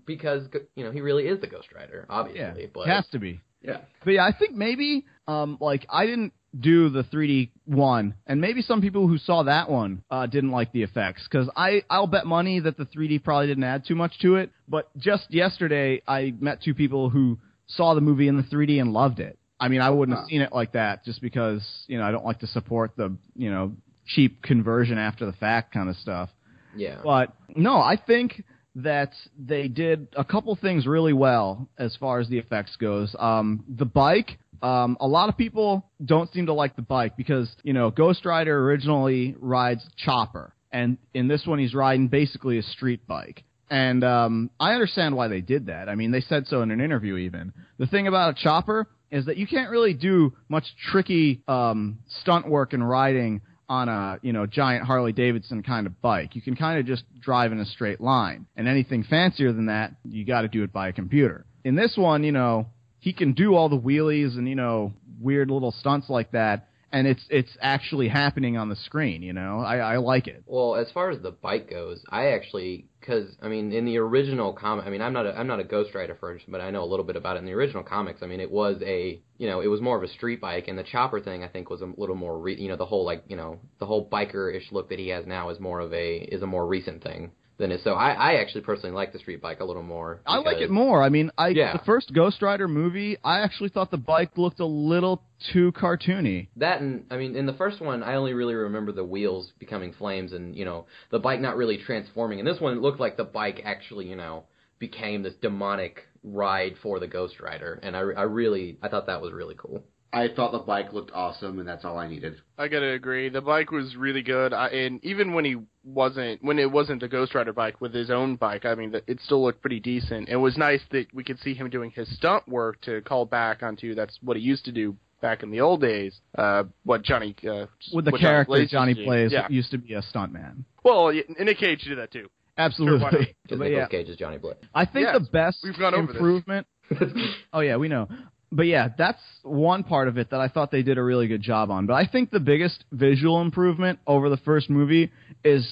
because you know he really is the Ghost Rider, obviously. it but has to be. Yeah. But yeah, I think maybe um like I didn't do the 3D one, and maybe some people who saw that one uh, didn't like the effects because I I'll bet money that the 3D probably didn't add too much to it. But just yesterday, I met two people who saw the movie in the 3D and loved it. I mean, I wouldn't have seen it like that just because you know I don't like to support the you know cheap conversion after the fact kind of stuff. yeah, But no, I think that they did a couple things really well as far as the effects goes. Um, the bike, um, a lot of people don't seem to like the bike because you know Ghost Rider originally rides Chopper, and in this one he's riding basically a street bike. And um, I understand why they did that. I mean, they said so in an interview. Even the thing about a chopper is that you can't really do much tricky um, stunt work and riding on a you know giant Harley Davidson kind of bike. You can kind of just drive in a straight line, and anything fancier than that, you got to do it by a computer. In this one, you know, he can do all the wheelies and you know weird little stunts like that, and it's it's actually happening on the screen. You know, I, I like it. Well, as far as the bike goes, I actually because I mean, in the original comic, I mean, I'm not a, I'm not a Ghost Rider person, but I know a little bit about it. In the original comics, I mean, it was a you know it was more of a street bike, and the chopper thing I think was a little more re- you know the whole like you know the whole biker ish look that he has now is more of a is a more recent thing than is. So I, I actually personally like the street bike a little more. I like it more. I mean, I Yeah. the first Ghost Rider movie, I actually thought the bike looked a little too cartoony. That and I mean, in the first one, I only really remember the wheels becoming flames and you know the bike not really transforming. In this one, it looked like the bike actually you know became this demonic ride for the Ghost Rider, and I, I really I thought that was really cool. I thought the bike looked awesome, and that's all I needed. I gotta agree. The bike was really good, I, and even when he wasn't, when it wasn't the Ghost Rider bike with his own bike, I mean, the, it still looked pretty decent. It was nice that we could see him doing his stunt work to call back onto that's what he used to do back in the old days. Uh, what Johnny uh, With the character Blaze Johnny used to do. plays yeah. used to be a stuntman. Well, in Nick Cage you did that too. Absolutely. Because But Nicolas yeah, Cage is Johnny Blaze. I think Yes, the best we've gone over improvement. oh yeah, we know. But yeah, that's one part of it that I thought they did a really good job on. But I think the biggest visual improvement over the first movie is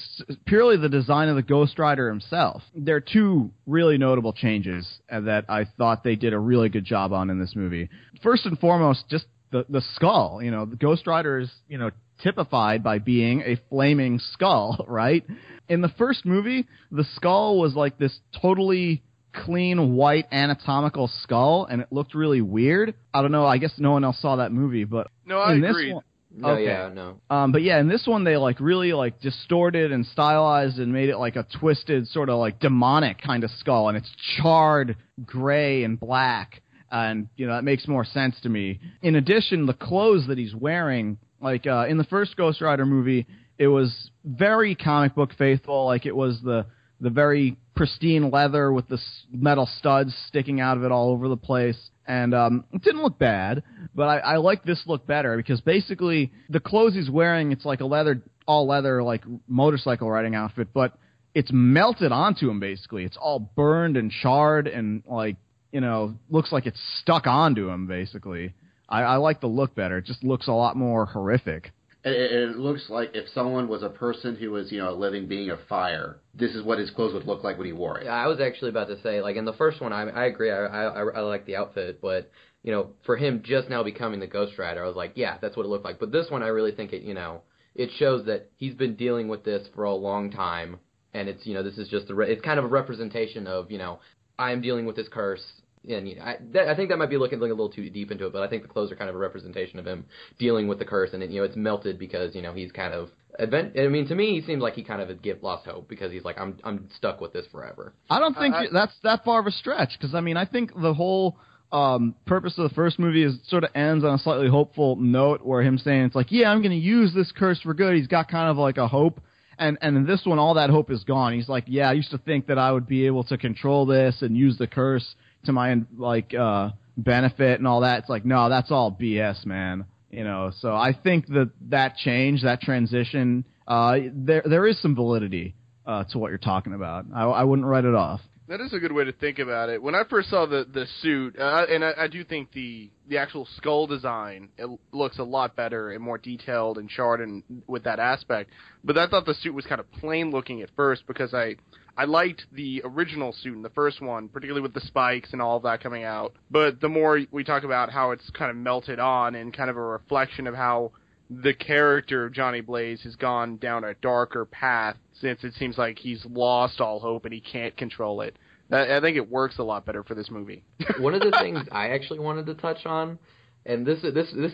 purely the design of the Ghost Rider himself. There are two really notable changes that I thought they did a really good job on in this movie. First and foremost, just the the skull. You know, the Ghost Rider is you know typified by being a flaming skull, right? In the first movie, the skull was like this totally clean white anatomical skull and it looked really weird. I don't know, I guess no one else saw that movie, but No, I in this agree. one No, Okay. yeah, no. um, but yeah, in this one they like really like distorted and stylized and made it like a twisted sort of like demonic kind of skull, and it's charred gray and black, and you know that makes more sense to me. In addition, the clothes that he's wearing, like uh, in the first Ghost Rider movie, it was very comic book faithful. Like it was the the very pristine leather with the metal studs sticking out of it all over the place. And um, it didn't look bad, but I, I like this look better because basically the clothes he's wearing, it's like a leather, all leather, like motorcycle riding outfit, but it's melted onto him basically. It's all burned and charred and like, you know, looks like it's stuck onto him basically. I, I like the look better. It just looks a lot more horrific. It, it, looks like if someone was a person who was, you know, a living being of fire, this is what his clothes would look like when he wore it. I was actually about to say, like in the first one, I, I agree. I, I I like the outfit, but you know, for him just now becoming the Ghost Rider, I was like, yeah, that's what it looked like. But this one, I really think it, you know, it shows that he's been dealing with this for a long time, and it's you know, this is just the re- it's kind of a representation of you know, I'm dealing with this curse. And you know, I, that, I think that might be looking, looking a little too deep into it, but I think the clothes are kind of a representation of him dealing with the curse, and it, you know it's melted because you know he's kind of advent. I mean, to me, he seems like he kind of had give, lost hope because he's like, I'm I'm stuck with this forever. I don't think I- that's that far of a stretch because I mean I think the whole um, purpose of the first movie is sort of ends on a slightly hopeful note where him saying it's like yeah I'm going to use this curse for good. He's got kind of like a hope, and and in this one all that hope is gone. He's like yeah I used to think that I would be able to control this and use the curse to my like uh, benefit and all that. It's like no that's all BS man. You know so I think that that change that transition uh, there there is some validity uh, to what you're talking about. I, I wouldn't write it off. That is a good way to think about it. When I first saw the the suit, uh, and I, I do think the the actual skull design it looks a lot better and more detailed and charred and with that aspect. But I thought the suit was kind of plain looking at first because I I liked the original suit in the first one, particularly with the spikes and all of that coming out. But the more we talk about how it's kind of melted on and kind of a reflection of how the character of Johnny Blaze has gone down a darker path since it seems like he's lost all hope and he can't control it. I, I think it works a lot better for this movie. One of the things I actually wanted to touch on, and this is this this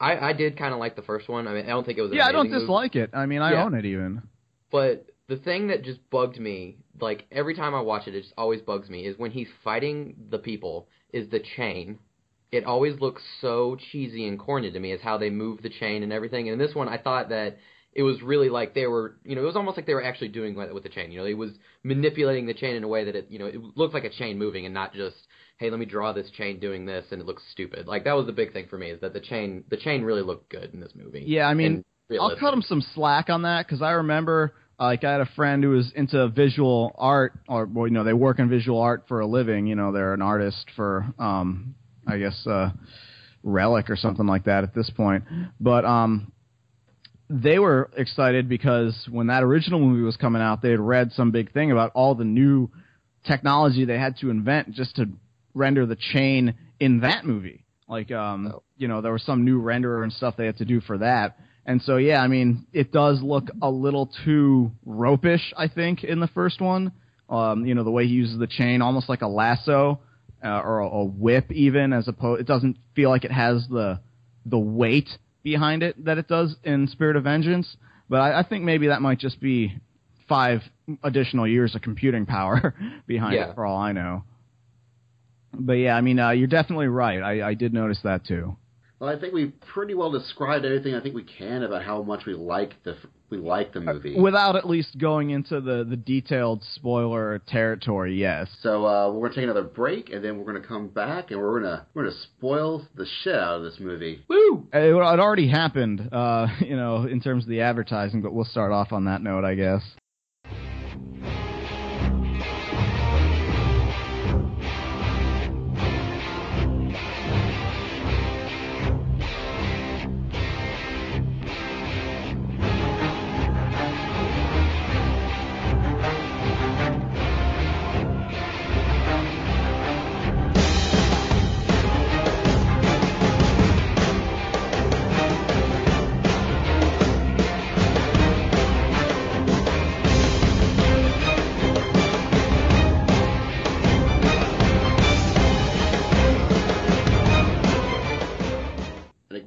I I did kind of like the first one. I mean, I don't think it was an Yeah, I don't amazing movie, dislike it. I mean, I Yeah. own it even. but the thing that just bugged me, like every time I watch it, it just always bugs me, is when he's fighting the people, is the chain. It always looks so cheesy and corny to me, is how they move the chain and everything. And in this one, I thought that it was really like they were, you know, it was almost like they were actually doing that with the chain. You know, it was manipulating the chain in a way that it, you know, it looked like a chain moving and not just, hey, let me draw this chain doing this and it looks stupid. Like that was the big thing for me is that the chain, the chain really looked good in this movie. Yeah, I mean, I'll cut him some slack on that because I remember, like, I had a friend who was into visual art, or well, you know, they work in visual art for a living. You know, they're an artist for, um, I guess, uh, Relic or something like that at this point. But um, they were excited because when that original movie was coming out, they had read some big thing about all the new technology they had to invent just to render the chain in that movie. Like, um, Oh. you know, there was some new renderer and stuff they had to do for that. And so, yeah, I mean, it does look a little too ropish, I think, in the first one. Um, you know, the way he uses the chain, almost like a lasso uh, or a, a whip, even as opposed. It doesn't feel like it has the the weight behind it that it does in Spirit of Vengeance. But I, I think maybe that might just be five additional years of computing power behind Yeah. it, for all I know. But yeah, I mean, uh, you're definitely right. I, I did notice that too. Well, I think we've pretty well described everything I think we can about how much we like the we like the movie. Without at least going into the, the detailed spoiler territory, yes. So uh, we're gonna take another break, and then we're gonna come back, and we're gonna we're gonna spoil the shit out of this movie. Woo! It, it already happened, uh, you know, in terms of the advertising, but we'll start off on that note, I guess.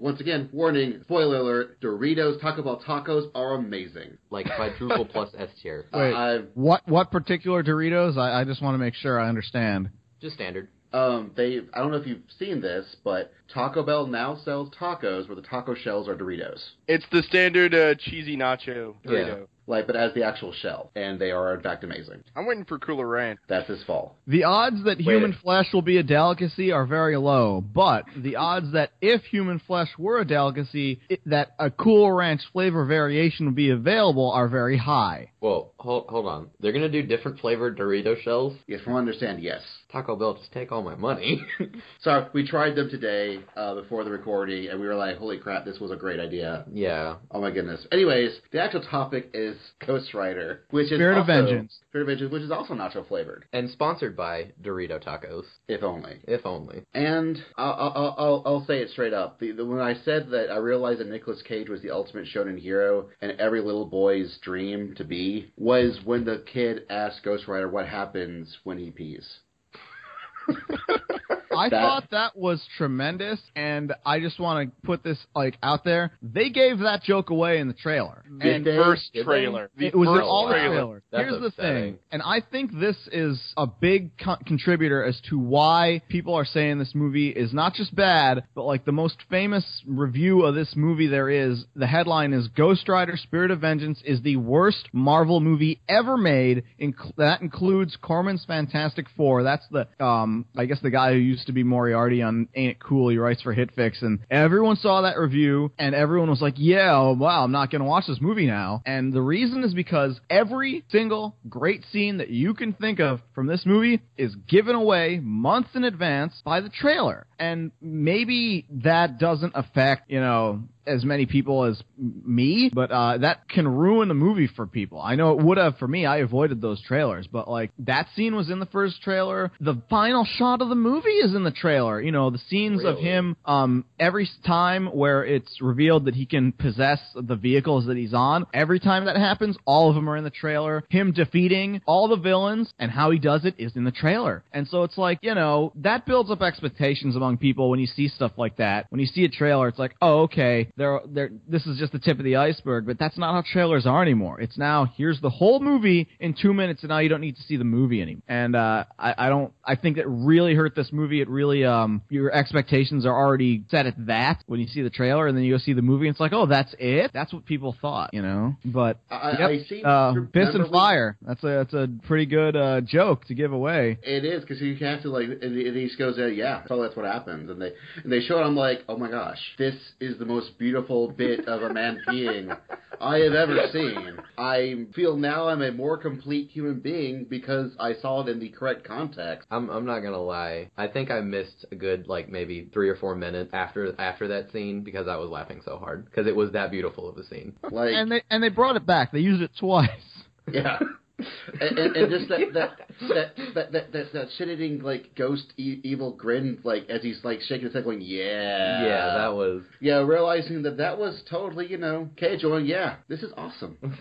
Once again, warning, spoiler alert: Doritos Taco Bell tacos are amazing. Like quadruple plus S tier. Uh, Wait. I've What what particular Doritos? I, I just want to make sure I understand. Just standard. um they I don't know if you've seen this, but Taco Bell now sells tacos where the taco shells are Doritos. It's the standard uh, cheesy nacho Dorito. Like, but as the actual shell, and they are in fact amazing. I'm waiting for Cooler Ranch. That's his fall. The odds that human flesh will be a delicacy are very low, but the odds that if human flesh were a delicacy, it, that a Cool Ranch flavor variation would be available are very high. Whoa, hold hold on. They're gonna do different flavored Dorito shells. Yes, from what I understand, yes. Taco Bell just take all my money. So we tried them today uh, before the recording, and we were like, "Holy crap, this was a great idea!" yeah. Oh my goodness. Anyways, the actual topic is Ghost Rider, which is Spirit of Vengeance. Spirit of Vengeance, which is also nacho flavored, And sponsored by Dorito Tacos, if only. if only. And I'll, I'll, I'll, I'll say it straight up. The, the, when I said that I realized that Nicolas Cage was the ultimate shonen hero and every little boy's dream to be, was when the kid asked Ghost Rider what happens when he pees. I That- thought that was tremendous, and I just want to put this like out there. They gave that joke away in the trailer. Did And? First they? trailer. The it was first all the trailer. trailers. That's Here's the thing, and I think this is a big co- contributor as to why people are saying this movie is not just bad, but like the most famous review of this movie there is. The headline is "Ghost Rider: Spirit of Vengeance is the worst Marvel movie ever made." Inc- that includes Corman's Fantastic Four. That's the um, I guess the guy who used to be Moriarty on Ain't It Cool. He writes for HitFix, and everyone saw that review, and everyone was like, "Yeah, wow, I'm not going to watch this movie now." And the reason is because every single great scene that you can think of from this movie is given away months in advance by the trailer. And maybe that doesn't affect, you know, as many people as me, but uh, that can ruin the movie for people. I know it would have for me. I avoided those trailers, but like that scene was in the first trailer. The final shot of the movie is in the trailer. You know, the scenes of him um, every time where it's revealed that he can possess the vehicles that he's on. Every time that happens, all of them are in the trailer. Him defeating all the villains and how he does it is in the trailer. And so it's like, you know, that builds up expectations among people when you see stuff like that. When you see a trailer, it's like, oh, okay, they're, they're, this is just the tip of the iceberg, but that's not how trailers are anymore. It's now, here's the whole movie in two minutes, and now you don't need to see the movie anymore. And uh, I, I don't, I think that really hurt this movie. It really, um, your expectations are already set at that when you see the trailer, and then you go see the movie, and it's like, oh, that's it? That's what people thought, you know? But, I, yep, I see. uh, Fist and Fire. That's a, that's a pretty good uh, joke to give away. It is because you have to like, and, he just goes, "Yeah, so that's what happens." And they and they show it. I'm like, "Oh my gosh, this is the most beautiful bit of a man peeing I have ever seen. I feel now I'm a more complete human being because I saw it in the correct context. I'm I'm not gonna lie. I think I missed a good like maybe three or four minutes after after that scene because I was laughing so hard because it was that beautiful of a scene. Like, And they and they brought it back. They used it twice. yeah. And, and, and just that that that that that, that, that shit-eating like ghost e- evil grin like as he's like shaking his head going yeah yeah, that was. yeah realizing that that was totally you know Cage going yeah this is awesome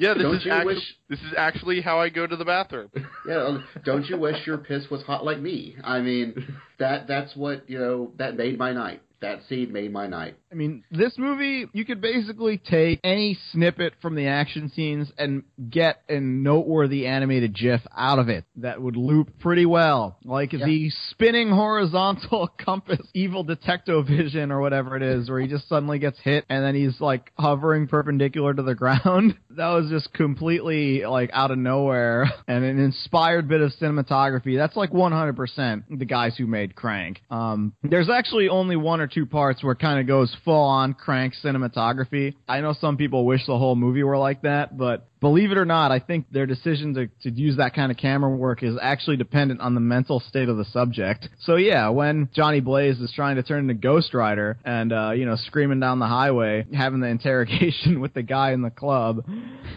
Yeah, this Don't is you actually wish- this is actually how I go to the bathroom. yeah don't you wish your piss was hot like me I mean that that's what you know that made my night that scene made my night I mean, this movie, you could basically take any snippet from the action scenes and get a noteworthy animated GIF out of it that would loop pretty well. Like Yeah. the spinning horizontal compass, evil detecto vision or whatever it is, where he just suddenly gets hit and then he's like hovering perpendicular to the ground. That was just completely like out of nowhere and an inspired bit of cinematography. That's like 100% the guys who made Crank. Um, there's actually only one or two parts where it kind of goes full on Crank cinematography. I know some people wish the whole movie were like that, but believe it or not, I think their decision to, to use that kind of camera work is actually dependent on the mental state of the subject. So yeah, when Johnny Blaze is trying to turn into Ghost Rider and, uh, you know, screaming down the highway, having the interrogation with the guy in the club,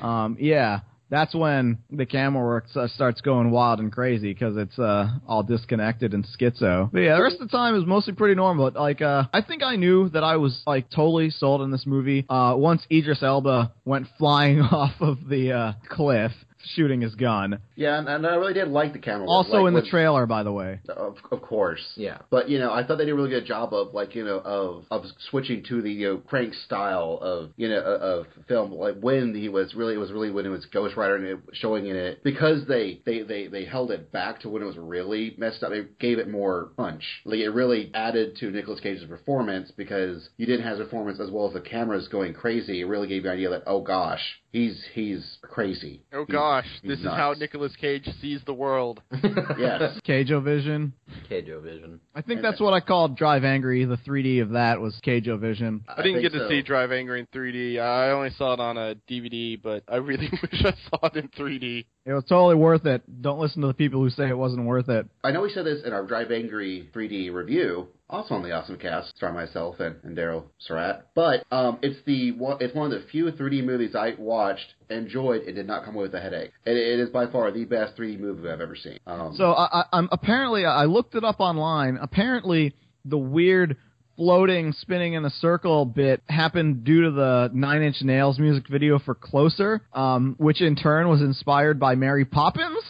um, yeah, that's when the camera work starts going wild and crazy because it's uh, all disconnected and schizo. But yeah, the rest of the time is mostly pretty normal. Like, uh, I think I knew that I was like totally sold on this movie uh, once Idris Elba went flying off of the uh, cliff shooting his gun. yeah and, and I really did like the camera work. Also like, in the when- trailer, by the way. Of, of course. Yeah. But you know, I thought they did a really good job of like you know of of switching to the you know crank style of you know of of film like when he was really it was really when it was Ghost Rider and it showing in it because they they they they held it back to when it was really messed up. It gave it more punch. Like it really added to Nicolas Cage's performance because you didn't have his performance as well as the cameras going crazy. It really gave you an idea that oh gosh he's he's crazy. Oh He's- gosh, he's this is how Nicolas Cage sees the world. Yes. Cajo Vision. Keijo Vision. I think that's what I called Drive Angry. The 3D of that was Cajo Vision. I didn't think get to so. see Drive Angry in 3D. I only saw it on a DVD, but I really wish I saw it in 3D. It was totally worth it. Don't listen to the people who say it wasn't worth it. I know we said this in our Drive Angry 3D review, also on the Awesome Cast, starring myself and, and Daryl Surat. But um, it's the one, it's one of the few 3D movies I watched, enjoyed, and did not come away with a headache. It, it is by far the best 3D movie I've ever seen. Um, So I, I, I'm apparently I looked it up online. Apparently, the weird floating, spinning in a circle bit happened due to the Nine Inch Nails music video for "Closer," um, which in turn was inspired by Mary Poppins.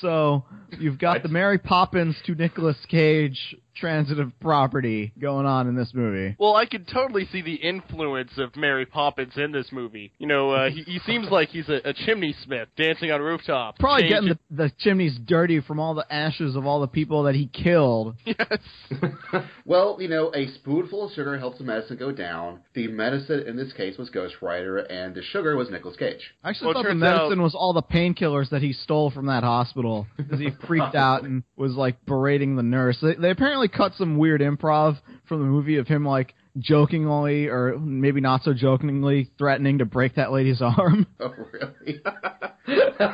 So you've got the Mary Poppins to Nicolas Cage transitive property going on in this movie. Well, I could totally see the influence of Mary Poppins in this movie. You know, uh, he, he seems like he's a, a chimney smith dancing on rooftops. Probably Change getting the, the chimneys dirty from all the ashes of all the people that he killed. Yes. well, you know, a spoonful of sugar helps the medicine go down. The medicine in this case was Ghost Rider, and the sugar was Nicolas Cage. I actually Well, thought the medicine out- was all the painkillers that he stole from that hospital because he freaked out and was like berating the nurse. They, they apparently cut some weird improv from the movie of him like jokingly or maybe not so jokingly threatening to break that lady's arm. Oh, really?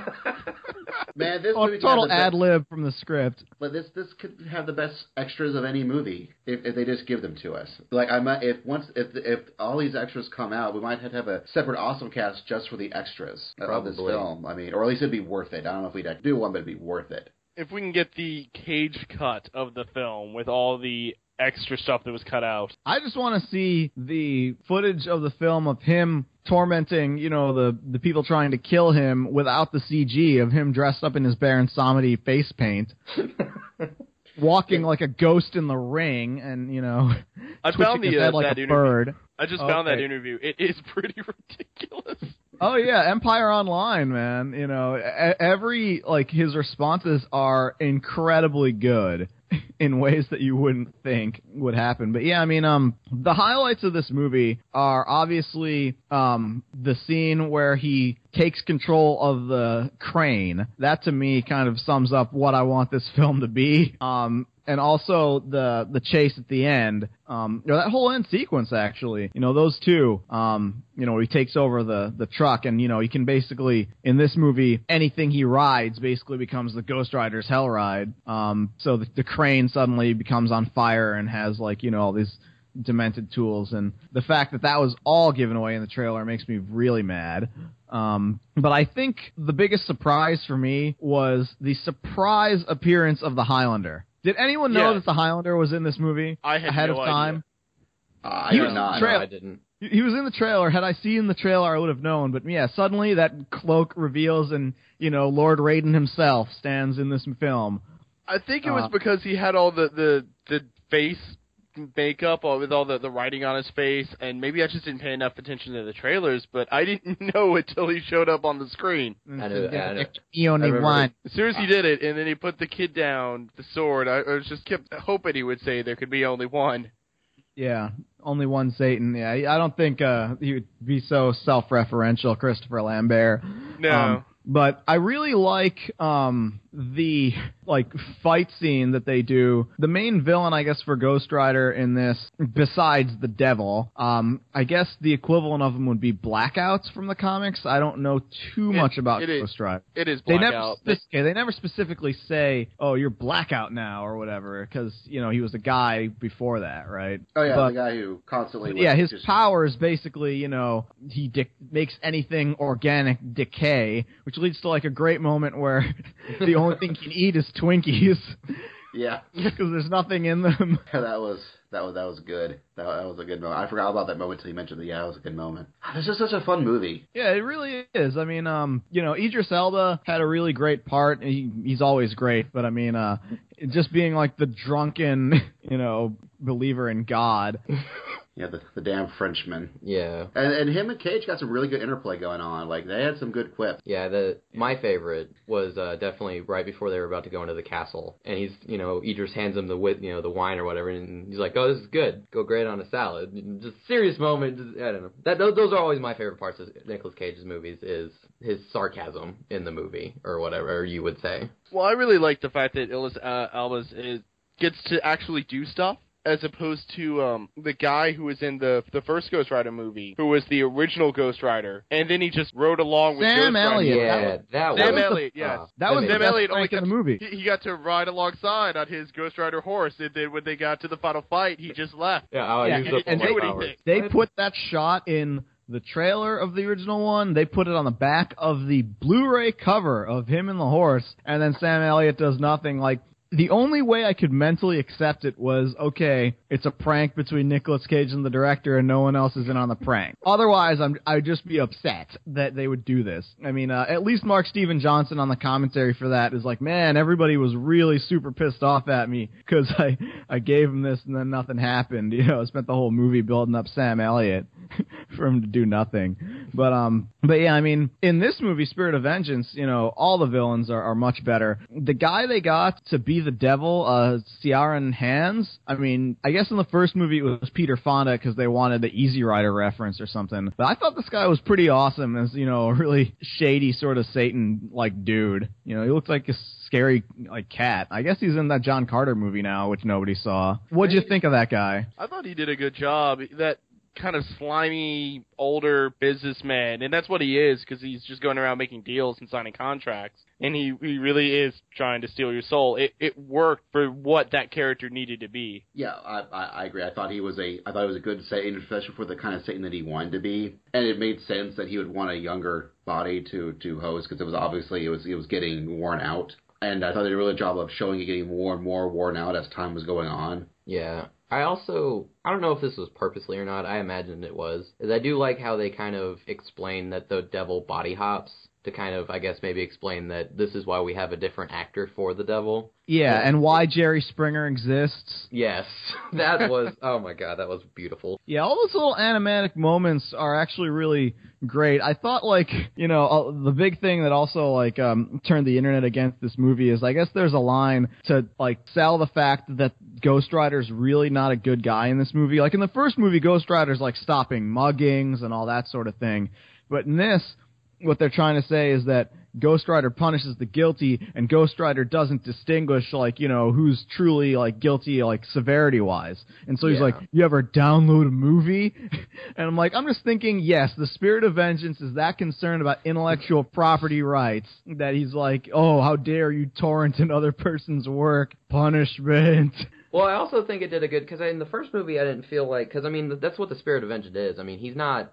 Man, this Oh, movie total ad lib from the script. But this this could have the best extras of any movie if, if they just give them to us. Like I might if once if if all these extras come out, we might have to have a separate awesome cast just for the extras of this film. I mean, or at least it'd be worth it. I don't know if we'd have to do one, but it'd be worth it. If we can get the Cage cut of the film with all the extra stuff that was cut out. I just want to see the footage of the film of him tormenting, you know, the the people trying to kill him without the CG of him dressed up in his Baron Samedi face paint. Walking like a ghost in the ring, and you know, I twitching found the, his head uh, like that a interview. bird. I just found that interview. It is pretty ridiculous. Oh yeah, Empire Online, man. You know, every like his responses are incredibly good in ways that you wouldn't think would happen. But yeah, I mean, um, the highlights of this movie are obviously um the scene where he takes control of the crane. That to me kind of sums up what I want this film to be. Um, and also the the chase at the end. Um, you know, that whole end sequence actually. You know, those two. Um, you know, he takes over the the truck, and you know, he can basically in this movie anything he rides basically becomes the Ghost Rider's hell ride. Um, so the, the crane suddenly becomes on fire and has like you know all these demented tools and the fact that that was all given away in the trailer makes me really mad um, but i think the biggest surprise for me was the surprise appearance of the highlander did anyone know Yes. that the highlander was in this movie I had ahead no of time idea. Uh, I He did was not. trail- No, I didn't. He- he was in the trailer had i seen the trailer i would have known but yeah suddenly that cloak reveals and you know lord raiden himself stands in this film I think it was Uh, because he had all the the the face makeup all, with all the the writing on his face, and maybe I just didn't pay enough attention to the trailers. But I didn't know until he showed up on the screen. I know- I know. he only I won As soon as he did it, and then he put the kid down, the sword. I, I was just kept hoping he would say there could be only one. Yeah, only one Satan. Yeah, I don't think uh, he would be so self-referential, Christopher Lambert. No. Um, but I really like um, the like fight scene that they do. The main villain, I guess, for Ghost Rider in this, besides the Devil, um, I guess the equivalent of them would be blackouts from the comics. I don't know too It- much about it is Ghost Rider. It is They never, blackout. spec- they never specifically say, "Oh, you're blackout now" or whatever, because you know he was a guy before that, right? Oh yeah, But- the guy who constantly. yeah, his just, power is basically, you know, he dic- makes anything organic decay, which leads to like a great moment where the only thing he can eat is Twinkies Yeah, because there's nothing in them. that was that was that was good. That, that was a good moment. I forgot about that moment until you mentioned it. Yeah, it was a good moment. This is such a fun movie. Yeah, it really is. I mean, um, you know, Idris Elba had a really great part. He, he's always great, but I mean, uh, just being like the drunken, you know, believer in God. Yeah, the the damn Frenchman. Yeah. And and him and Cage got some really good interplay going on. Like they had some good quips. Yeah, the my favorite was uh, definitely right before they were about to go into the castle, and he's you know Idris hands him the wit you know the wine or whatever, and he's like, "Oh, this is good. Go great on a salad." And Just serious moment. Just, I don't know. That those, those are always my favorite parts of Nicolas Cage's movies is his sarcasm in the movie or whatever you would say. Well, I really like the fact that Illis uh, Elba's is, gets to actually do stuff as opposed to um the guy who was in the the first Ghost Rider movie, who was the original Ghost Rider, and then he just rode along with Sam Ghost Rider. Elliott. Yeah, that that, Sam was was the- Elliott, yes. That was Sam best Elliott only prank in the movie. He, he got to ride alongside on his Ghost Rider horse, and then when they got to the final fight, he just left. Yeah, I'll Yeah, use and- and my do powers. anything. They put that shot in the trailer of the original one. They put it on the back of the Blu-ray cover of him and the horse, and then Sam Elliott does nothing. Like the only way I could mentally accept it was okay, it's a prank between Nicolas Cage and the director, and no one else is in on the prank. Otherwise, I'm I'd just be upset that they would do this. I mean, uh, at least Mark Steven Johnson on the commentary for that is like, man, everybody was really super pissed off at me because I I gave him this and then nothing happened. You know, I spent the whole movie building up Sam Elliott for him to do nothing. But um, but yeah, I mean, in this movie, Spirit of Vengeance, you know, all the villains are, are much better. The guy they got to be the devil, uh, Ciaran Hinds. I mean, I guess in the first movie it was Peter Fonda because they wanted the Easy Rider reference or something. But I thought this guy was pretty awesome as you know a really shady sort of Satan like dude. You know, he looked like a scary like cat. I guess he's in that John Carter movie now, which nobody saw. What'd you think of that guy? I thought he did a good job. That kind of slimy older businessman, and that's what he is because he's just going around making deals and signing contracts, and he he really is trying to steal your soul. It it worked for what that character needed to be. Yeah, I, I I agree. I thought he was a I thought he was a good Satan, especially for the kind of Satan that he wanted to be, and it made sense that he would want a younger body to to host because it was obviously it was it was getting worn out, and I thought they did a really good job of showing it getting more and more worn out as time was going on. Yeah. I also I don't know if this was purposely or not. I imagined it was. Is I do like how they kind of explain that the devil body hops to kind of I guess maybe explain that this is why we have a different actor for the devil. Yeah, and why Jerry Springer exists. Yes. That was oh my god, that was beautiful. Yeah, all those little animatic moments are actually really great. I thought like, you know, uh, the big thing that also like um turned the internet against this movie is I guess there's a line to like sell the fact that Ghost Rider's really not a good guy in this movie. Like in the first movie Ghost Rider's like stopping muggings and all that sort of thing. But in this what they're trying to say is that Ghost Rider punishes the guilty, and Ghost Rider doesn't distinguish like you know who's truly like guilty like severity wise. And so he's Yeah. like, "You ever download a movie?" and I'm like, I'm just thinking, yes, the Spirit of Vengeance is that concerned about intellectual property rights that he's like, "Oh, how dare you torrent another person's work? Punishment." Well, I also think it did a good because in the first movie I didn't feel like because I mean that's what the spirit of vengeance is. I mean he's not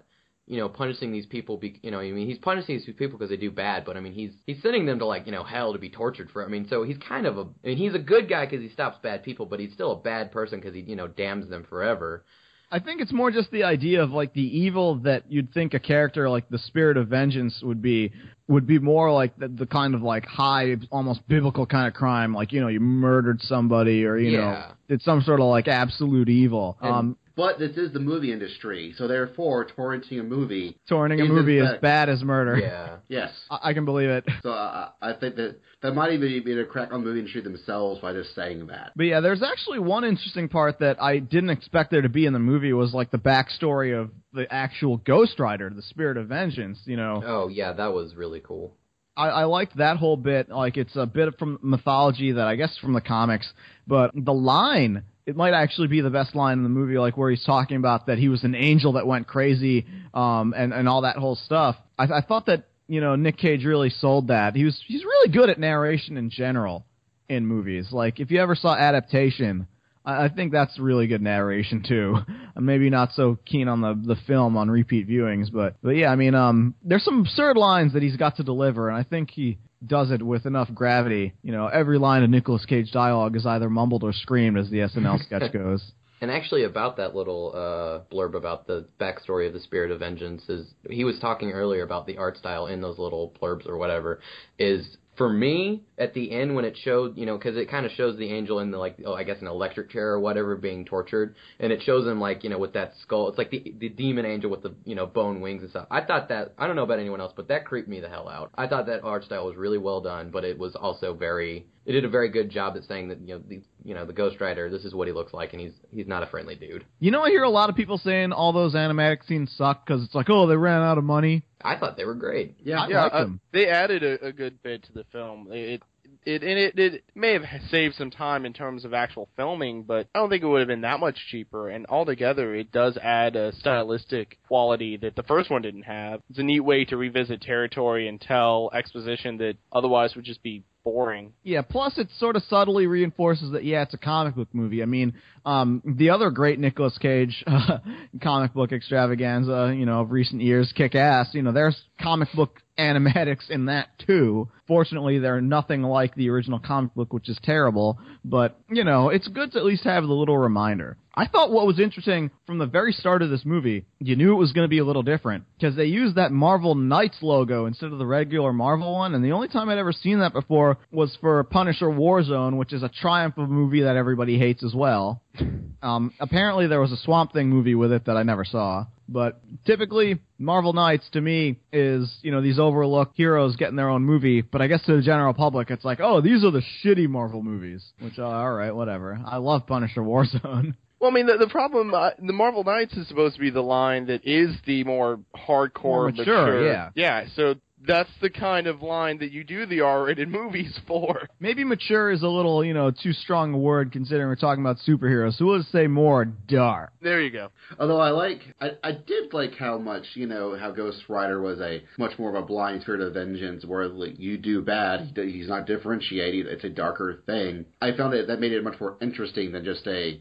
you know punishing these people. Be, you know I mean he's punishing these people because they do bad, but I mean he's he's sending them to like you know hell to be tortured for. I mean so he's kind of a I mean he's a good guy because he stops bad people, but he's still a bad person because he you know damns them forever. I think it's more just the idea of like the evil that you'd think a character like the Spirit of Vengeance would be would be more like the, the kind of like high, almost biblical kind of crime, like you know you murdered somebody or you Yeah. know did some sort of like absolute evil. And- um, But this is the movie industry, so therefore, torrenting a movie, torrenting a Isn't movie that- as bad as murder. Yeah. yes. I, I can believe it. So uh, I think that that might even be a crack on the movie industry themselves by just saying that. But yeah, there's actually one interesting part that I didn't expect there to be in the movie was like the backstory of the actual Ghost Rider, the Spirit of Vengeance. You know, Oh yeah, that was really cool. I, I liked that whole bit. Like it's a bit from mythology that I guess from the comics, but the line it might actually be the best line in the movie, like where he's talking about that he was an angel that went crazy, um, and and all that whole stuff. I, I thought that you know Nick Cage really sold that. He was he's really good at narration in general in movies. Like if you ever saw Adaptation. I I think that's really good narration too. I'm maybe not so keen on the the film on repeat viewings, but but yeah, I mean, um, there's some absurd lines that he's got to deliver, and I think he does it with enough gravity. You know, every line of Nicolas Cage dialogue is either mumbled or screamed, as the SNL sketch goes. And actually, about that little uh, blurb about the backstory of the Spirit of Vengeance is he was talking earlier about the art style in those little blurbs or whatever. Is for me at the end when it showed, you know, because it kind of shows the angel in the like, oh, I guess an electric chair or whatever being tortured, and it shows him like, you know, with that skull. It's like the the demon angel with the you know bone wings and stuff. I thought that I don't know about anyone else, but that creeped me the hell out. I thought that art style was really well done, but it was also very. It did a very good job at saying that you know the you know the Ghost Rider. This is what he looks like, and he's he's not a friendly dude. You know, I hear a lot of people saying all those animatic scenes suck because it's like, oh, they ran out of money. I thought they were great. Yeah, I yeah, like uh, them. they added a, a good bit to the film. It it and it, it may have saved some time in terms of actual filming, but I don't think it would have been that much cheaper. And altogether, it does add a stylistic quality that the first one didn't have. It's a neat way to revisit territory and tell exposition that otherwise would just be boring. Yeah, plus it sort of subtly reinforces that yeah, it's a comic book movie. I mean, um, the other great Nicolas Cage uh, comic book extravaganza, you know, of recent years, Kick Ass. You know, there's comic book animatics in that too. Fortunately, they're nothing like the original comic book, which is terrible. But you know, it's good to at least have the little reminder. I thought what was interesting from the very start of this movie, you knew it was going to be a little different because they used that Marvel Knights logo instead of the regular Marvel one. And the only time I'd ever seen that before was for Punisher Warzone, which is a triumph of a movie that everybody hates as well. Um, apparently, there was a Swamp Thing movie with it that I never saw. But typically, Marvel Knights to me is, you know, these overlooked heroes getting their own movie. But I guess to the general public, it's like, oh, these are the shitty Marvel movies. Which, uh, all right, whatever. I love Punisher Warzone. Well, I mean, the, the problem, uh, the Marvel Knights is supposed to be the line that is the more hardcore, More mature, yeah. yeah. So that's the kind of line that you do the R-rated movies for. Maybe mature is a little, you know, too strong a word considering we're talking about superheroes. So we'll just say more dark. There you go. Although I like, I, I did like how much, you know, how Ghost Rider was a much more of a blind spirit of vengeance, where like, you do bad, he's not differentiated. It's a darker thing. I found it that made it much more interesting than just a,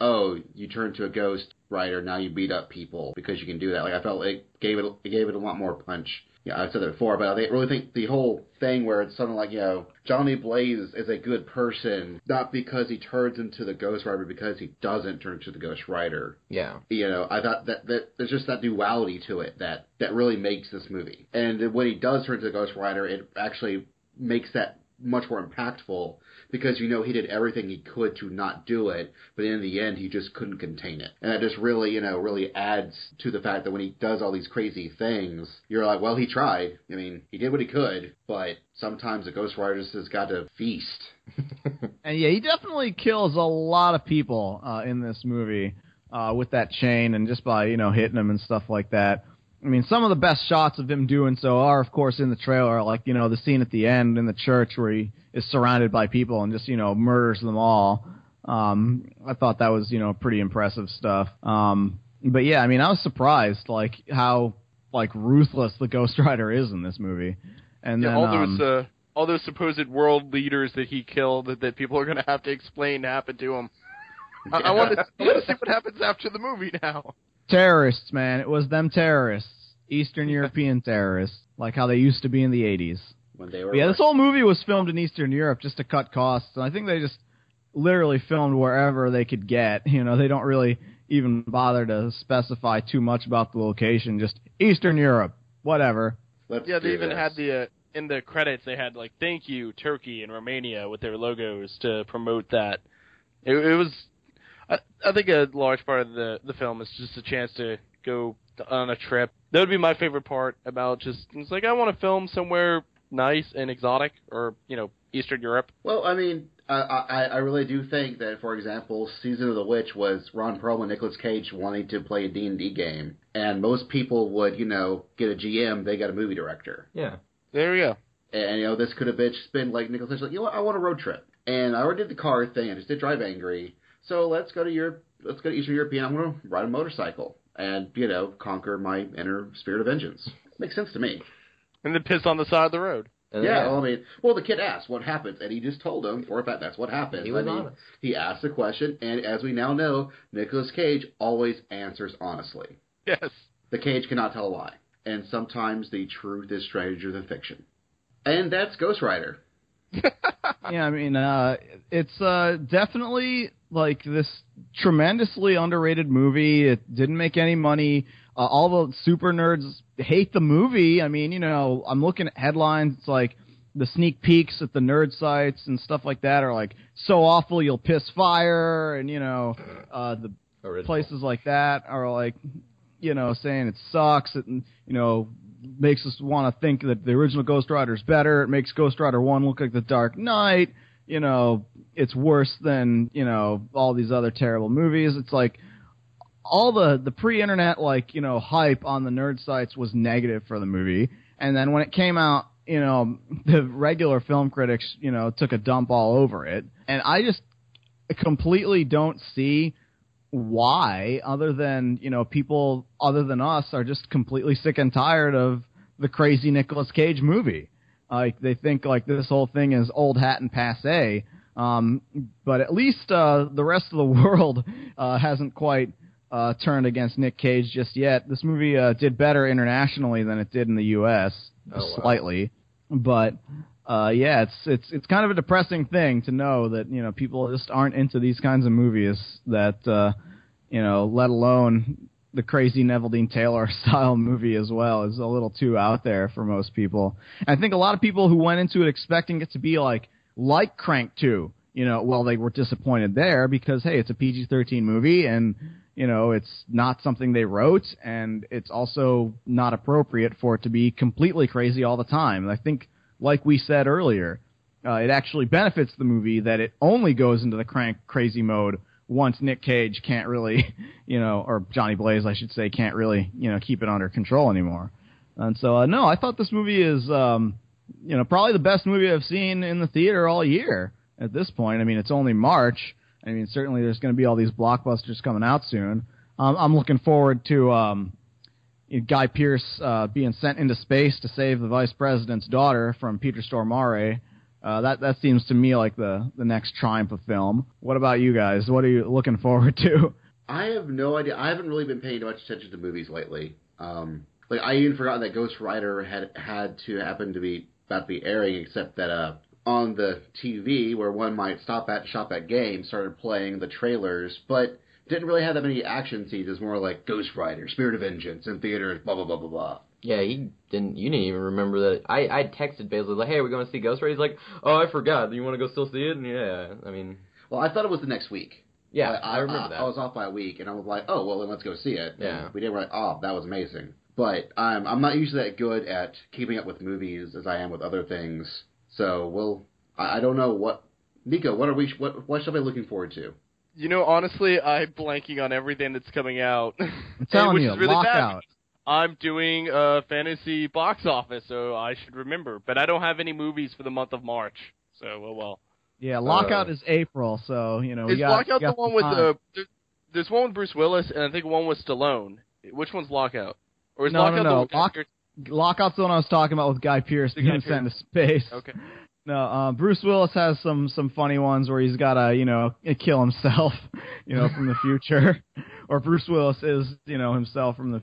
oh, you turn to a Ghost Rider, now you beat up people because you can do that. Like I felt it gave it, it gave it a lot more punch. Yeah, I've said that before, but I really think the whole thing where it's something like, you know, Johnny Blaze is a good person, not because he turns into the Ghost Rider, but because he doesn't turn into the Ghost Rider Yeah. you know, I thought that, that there's just that duality to it that that really makes this movie. And when he does turn to the Ghost Rider, it actually makes that much more impactful because you know he did everything he could to not do it, but in the end he just couldn't contain it. And that just really, you know, really adds to the fact that when he does all these crazy things, you're like, well, he tried. I mean, he did what he could, but sometimes a Ghost Rider just has got to feast. And yeah, he definitely kills a lot of people uh, in this movie uh, with that chain and just by you know hitting them and stuff like that. I mean, some of the best shots of him doing so are, of course, in the trailer, like you know the scene at the end in the church where he is surrounded by people and just you know murders them all. Um, I thought that was you know pretty impressive stuff. Um, but yeah, I mean, I was surprised like how like ruthless the Ghost Rider is in this movie. And Yeah, then all um, those uh, all those supposed world leaders that he killed that, that people are going to have to explain happened to him. I, I want to I want to see what happens after the movie now. Terrorists, man, it was them terrorists, Eastern European terrorists, like how they used to be in the '80s. when they were But yeah, this whole movie was filmed in Eastern Europe just to cut costs, and I think they just literally filmed wherever they could get. You know, they don't really even bother to specify too much about the location. Just Eastern Europe, whatever. Let's Yeah, they even this. had the uh, in the credits they had like "Thank you Turkey" and Romania with their logos to promote that. It, it was, I, I think a large part of the the film is just a chance to go on a trip. That would be my favorite part about just it's like I want to film somewhere nice and exotic or you know Eastern Europe. Well, I mean, I, I I really do think that, for example, Season of the Witch was Ron Perlman, Nicolas Cage wanting to play a D and D game, and most people would, you know, get a GM, they got a movie director, Yeah. There we go. and you know this could have been just been like Nicolas Cage, like, you know what, I want a road trip, and I already did the car thing, I just did Drive Angry, so let's go to Europe, let's go to Eastern European, I'm going to ride a motorcycle and you know conquer my inner spirit of vengeance. Makes sense to me. And then piss on the side of the road. And Yeah, well, I mean, well, the kid asked what happens, and he just told him for a fact that's what happens. he was I mean, honest. He asked the question, and as we now know, Nicolas Cage always answers honestly. Yes. The Cage cannot tell a lie, and sometimes the truth is stranger than fiction. And that's Ghost Rider. yeah, I mean, uh, it's uh, definitely like this tremendously underrated movie. It didn't make any money. Uh, all the super nerds hate the movie. I mean, you know, I'm looking at headlines. It's like the sneak peeks at the nerd sites and stuff like that are like so awful you'll piss fire, and you know, uh, the Original. places like that are like, you know, saying it sucks. It you know makes us want to think that the original Ghost Rider is better. It makes Ghost Rider One look like the Dark Knight. You know, it's worse than you know all these other terrible movies. It's like all the the pre-internet like you know hype on the nerd sites was negative for the movie, and then when it came out, you know, the regular film critics you know took a dump all over it, and I just completely don't see why other than you know people other than us are just completely sick and tired of the crazy Nicolas Cage movie. Like they think like this whole thing is old hat and passe. Um, but at least uh, the rest of the world uh, hasn't quite uh, turned against Nick Cage just yet. This movie uh, did better internationally than it did in the U.S. Oh, wow. slightly, but uh, yeah, it's it's it's kind of a depressing thing to know that you know people just aren't into these kinds of movies. That uh, you know, let alone the crazy Neveldine Taylor style movie as well is a little too out there for most people. I think a lot of people who went into it expecting it to be like like Crank 2, you know, well they were disappointed there because hey, it's a PG-13 movie and you know, it's not something they wrote and it's also not appropriate for it to be completely crazy all the time. And I think like we said earlier, uh, it actually benefits the movie that it only goes into the crank crazy mode once Nick Cage can't really, you know, or Johnny Blaze, I should say, can't really, you know, keep it under control anymore. And so, uh, no, I thought this movie is, um, you know, probably the best movie I've seen in the theater all year at this point. I mean, it's only March. I mean, certainly there's going to be all these blockbusters coming out soon. Um, I'm looking forward to um, Guy Pearce uh, being sent into space to save the vice president's daughter from Peter Stormare. Uh, that that seems to me like the the next triumph of film. What about you guys? What are you looking forward to? I have no idea. I haven't really been paying much attention to movies lately. Um, like I even forgot that Ghost Rider had had to happen to be about to be airing, except that uh, on the TV where one might stop at shop at game started playing the trailers, but didn't really have that many action scenes. It's more like Ghost Rider, Spirit of Vengeance in theaters, blah blah blah blah blah. Yeah, he didn't. You didn't even remember that. I I texted Basil like, "Hey, are we're going to see Ghost Rider." He's like, "Oh, I forgot. You want to go still see it?" And yeah, I mean, Well, I thought it was the next week. yeah, I, I, remember that. I was off by a week, and I was like, oh well, then let's go see it. And Yeah. we did. We're like, oh, that was amazing. But I'm I'm not usually that good at keeping up with movies as I am with other things. So we'll. I, I don't know what. Nico, what are we? What what should I be looking forward to? You know, honestly, I'm blanking on everything that's coming out. I'm telling which you, is really bad. Lockout. I'm doing a fantasy box office, so I should remember. But I don't have any movies for the month of March, so oh well. Yeah, Lockout Uh, is April, so you know. we Is got, Lockout got the one with time. the? there- There's one with Bruce Willis, and I think one with Stallone. Which one's Lockout? Or is No, no, Lockout no. the Lock- Lockout's the one I was talking about with Guy Pearce The being sent to space. Okay. No, uh, Bruce Willis has some some funny ones where he's got to you know kill himself, you know, from the future, or Bruce Willis is you know himself from the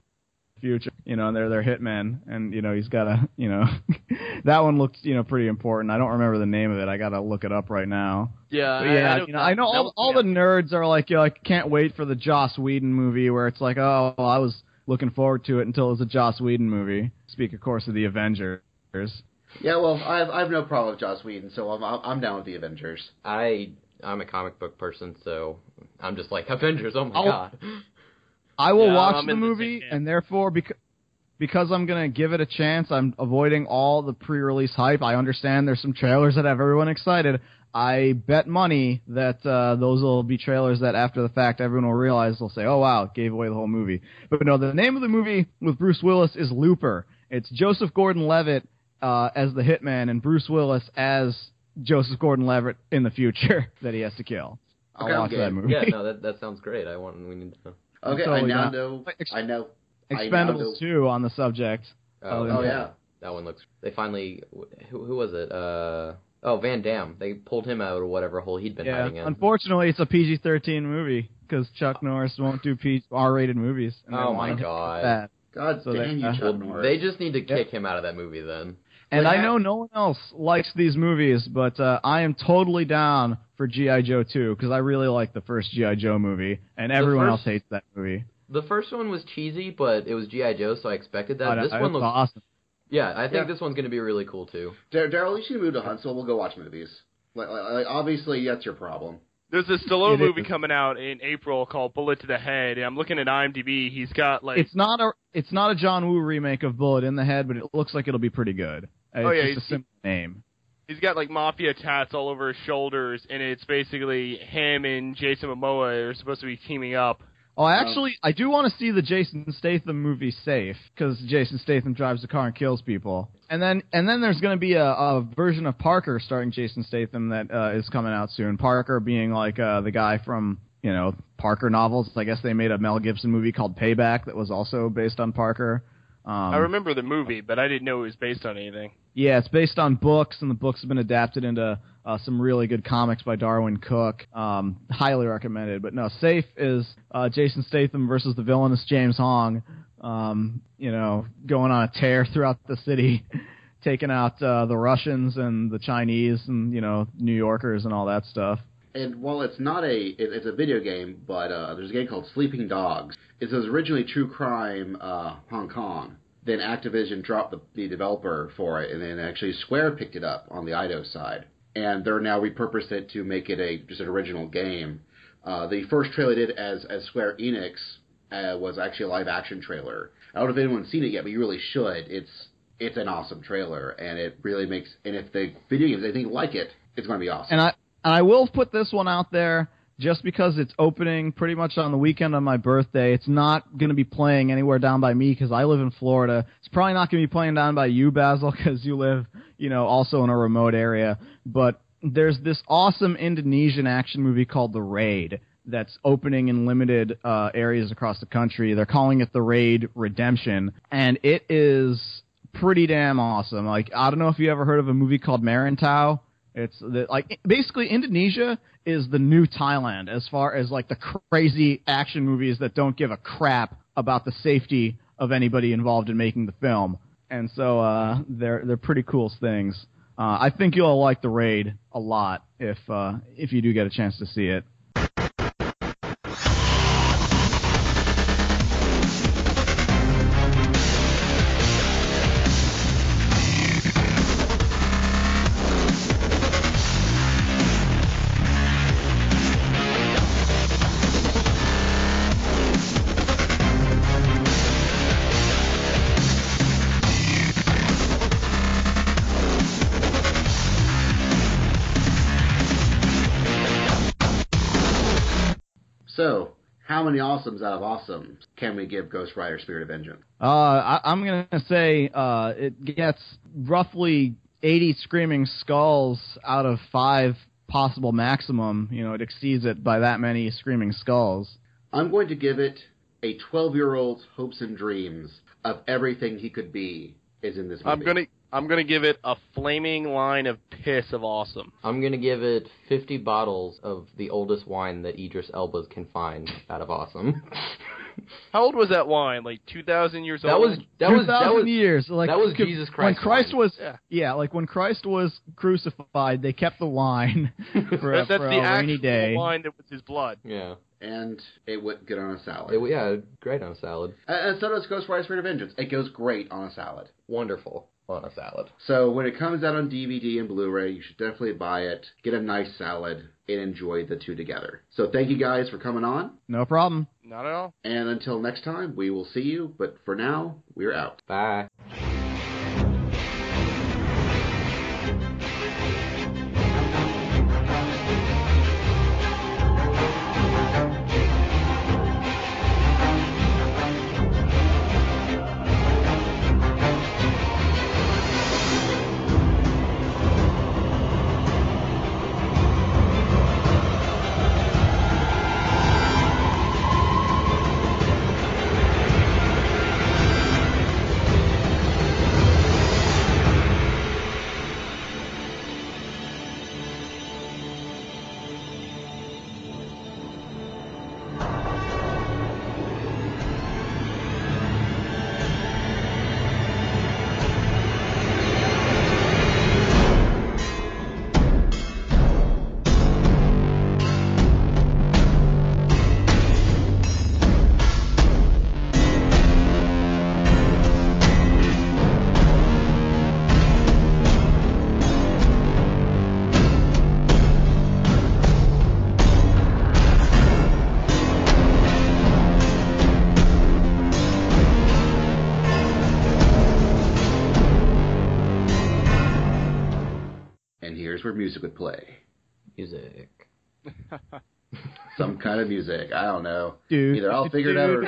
future, you know, and they're they're hitmen, and you know he's got a, you know that one looks you know pretty important. I don't remember the name of it. I got to look it up right now. Yeah, But yeah, I, you know, I know all, was- all yeah. the nerds are like, you know, like can't wait for the Joss Whedon movie where it's like, oh, well, I was looking forward to it until it was a Joss Whedon movie. Speak, of course, of the Avengers. Yeah, well, I have, I have no problem with Joss Whedon, so I'm I'm I'm down with the Avengers. I I'm a comic book person, so I'm just like Avengers. Oh my I'll- god. I will Yeah, watch I'm the in the movie, and therefore, because because I'm gonna give it a chance, I'm avoiding all the pre-release hype. I understand there's some trailers that have everyone excited. I bet money that uh, those will be trailers that after the fact everyone will realize they'll say, "Oh wow, it gave away the whole movie." But no, the name of the movie with Bruce Willis is Looper. It's Joseph Gordon-Levitt uh, as the hitman and Bruce Willis as Joseph Gordon-Levitt in the future that he has to kill. I'll Okay, watch game. that movie. yeah, no, that that sounds great. I want we need to. Okay, totally I now down. know. Ex- I know. I now know- Expendables 2 on the subject. Oh, Oh, Oh yeah. That one looks. They finally. Who, who was it? Uh oh, Van Damme. They pulled him out of whatever hole he'd been Yeah, hiding in. unfortunately, it's a PG-13 movie because Chuck Norris won't do R rated movies. and Oh my God. God So damn they- you, uh, Chuck well, Norris. they just need to Yep. kick him out of that movie then. And Like I know no one else likes these movies, but uh, I am totally down for GI Joe 2 because I really like the first GI Joe movie, and everyone first- else hates that movie. The first one was cheesy, but it was GI Joe, so I expected that. Oh, I- this I- one it's looks. awesome. Yeah, I think Yeah. this one's gonna be really cool too. Dar- Daryl, you should move to Huntsville. We'll go watch movies. Like, like, like, obviously, that's your problem. There's a Stallone movie coming out in April called Bullet to the Head. And I'm looking at IMDb. He's got like It's not a it's not a John Woo remake of Bullet in the Head, but it looks like it'll be pretty good. Oh, it's yeah, just a he's- simple name. He's got like mafia tats all over his shoulders, and it's basically him and Jason Momoa are supposed to be teaming up. Oh, I actually, I do want to see the Jason Statham movie Safe because Jason Statham drives a car and kills people. And then, and then there's going to be a, a version of Parker starring Jason Statham that uh, is coming out soon. Parker being like uh, the guy from you know Parker novels. I guess they made a Mel Gibson movie called Payback that was also based on Parker. Um, I remember the movie, but I didn't know it was based on anything. Yeah, it's based on books, and the books have been adapted into uh, some really good comics by Darwyn Cooke. Um, highly recommended. But no, Safe is uh, Jason Statham versus the villainous James Hong. Um, you know, going on a tear throughout the city, taking out uh, the Russians and the Chinese and you know New Yorkers and all that stuff. And while it's not a, it, it's a video game, but uh, there's a game called Sleeping Dogs. It was originally True Crime uh, Hong Kong. Then Activision dropped the, the developer for it, and then actually Square picked it up on the Eidos side, and they're now repurposed it to make it a just an original game. Uh, the first trailer they did as as Square Enix uh, was actually a live action trailer. I don't know if anyone's seen it yet, but you really should. It's it's an awesome trailer, and it really makes. And if the video games think like it, it's going to be awesome. And I and I will put this one out there just because it's opening pretty much on the weekend of my birthday. It's not going to be playing anywhere down by me because I live in Florida. It's probably not going to be playing down by you, Basil, because you live, you know, also in a remote area. But there's this awesome Indonesian action movie called The Raid that's opening in limited uh, areas across the country. They're calling it The Raid Redemption, and it is pretty damn awesome. Like I don't know if you ever heard of a movie called Merantau. It's the, like basically Indonesia is the new Thailand as far as like the crazy action movies that don't give a crap about the safety of anybody involved in making the film. And so uh, they're they're pretty cool things. Uh, I think you'll like the raid a lot if uh, if you do get a chance to see it. Many awesomes out of awesome can we give Ghost Rider Spirit of Vengeance? Uh, I, I'm gonna say uh, it gets roughly 80 screaming skulls out of five possible maximum. You know, it exceeds it by that many screaming skulls. I'm going to give it a 12 year old's hopes and dreams of everything he could be is in this movie. I'm gonna I'm gonna give it a flaming line of piss of awesome. I'm gonna give it 50 bottles of the oldest wine that Idris Elba can find out of awesome. How old was that wine? Like 2,000 years old? that old. was that was that 2,000 was years. Like that was c- Jesus When Christ Christ wine. was Yeah. yeah, like when Christ was crucified, they kept the wine for, a- That- that's for the a actual rainy day. wine that was his blood. yeah. and it would get on a salad. It, yeah, great on a salad. and and so does Ghost Rider Spirit of Vengeance. It goes great on a salad. Wonderful on a salad. So when it comes out on DVD and Blu-ray, you should definitely buy it, get a nice salad, and enjoy the two together. So thank you guys for coming on, No problem. Not at all. and until next time, we will see you. But for now, we're out. Bye. music would play. Music. Some kind of music. I don't know. Either I'll figure it out or.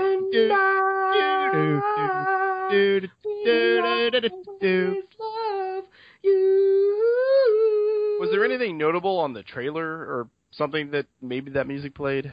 Was there anything notable on the trailer or something that maybe that music played?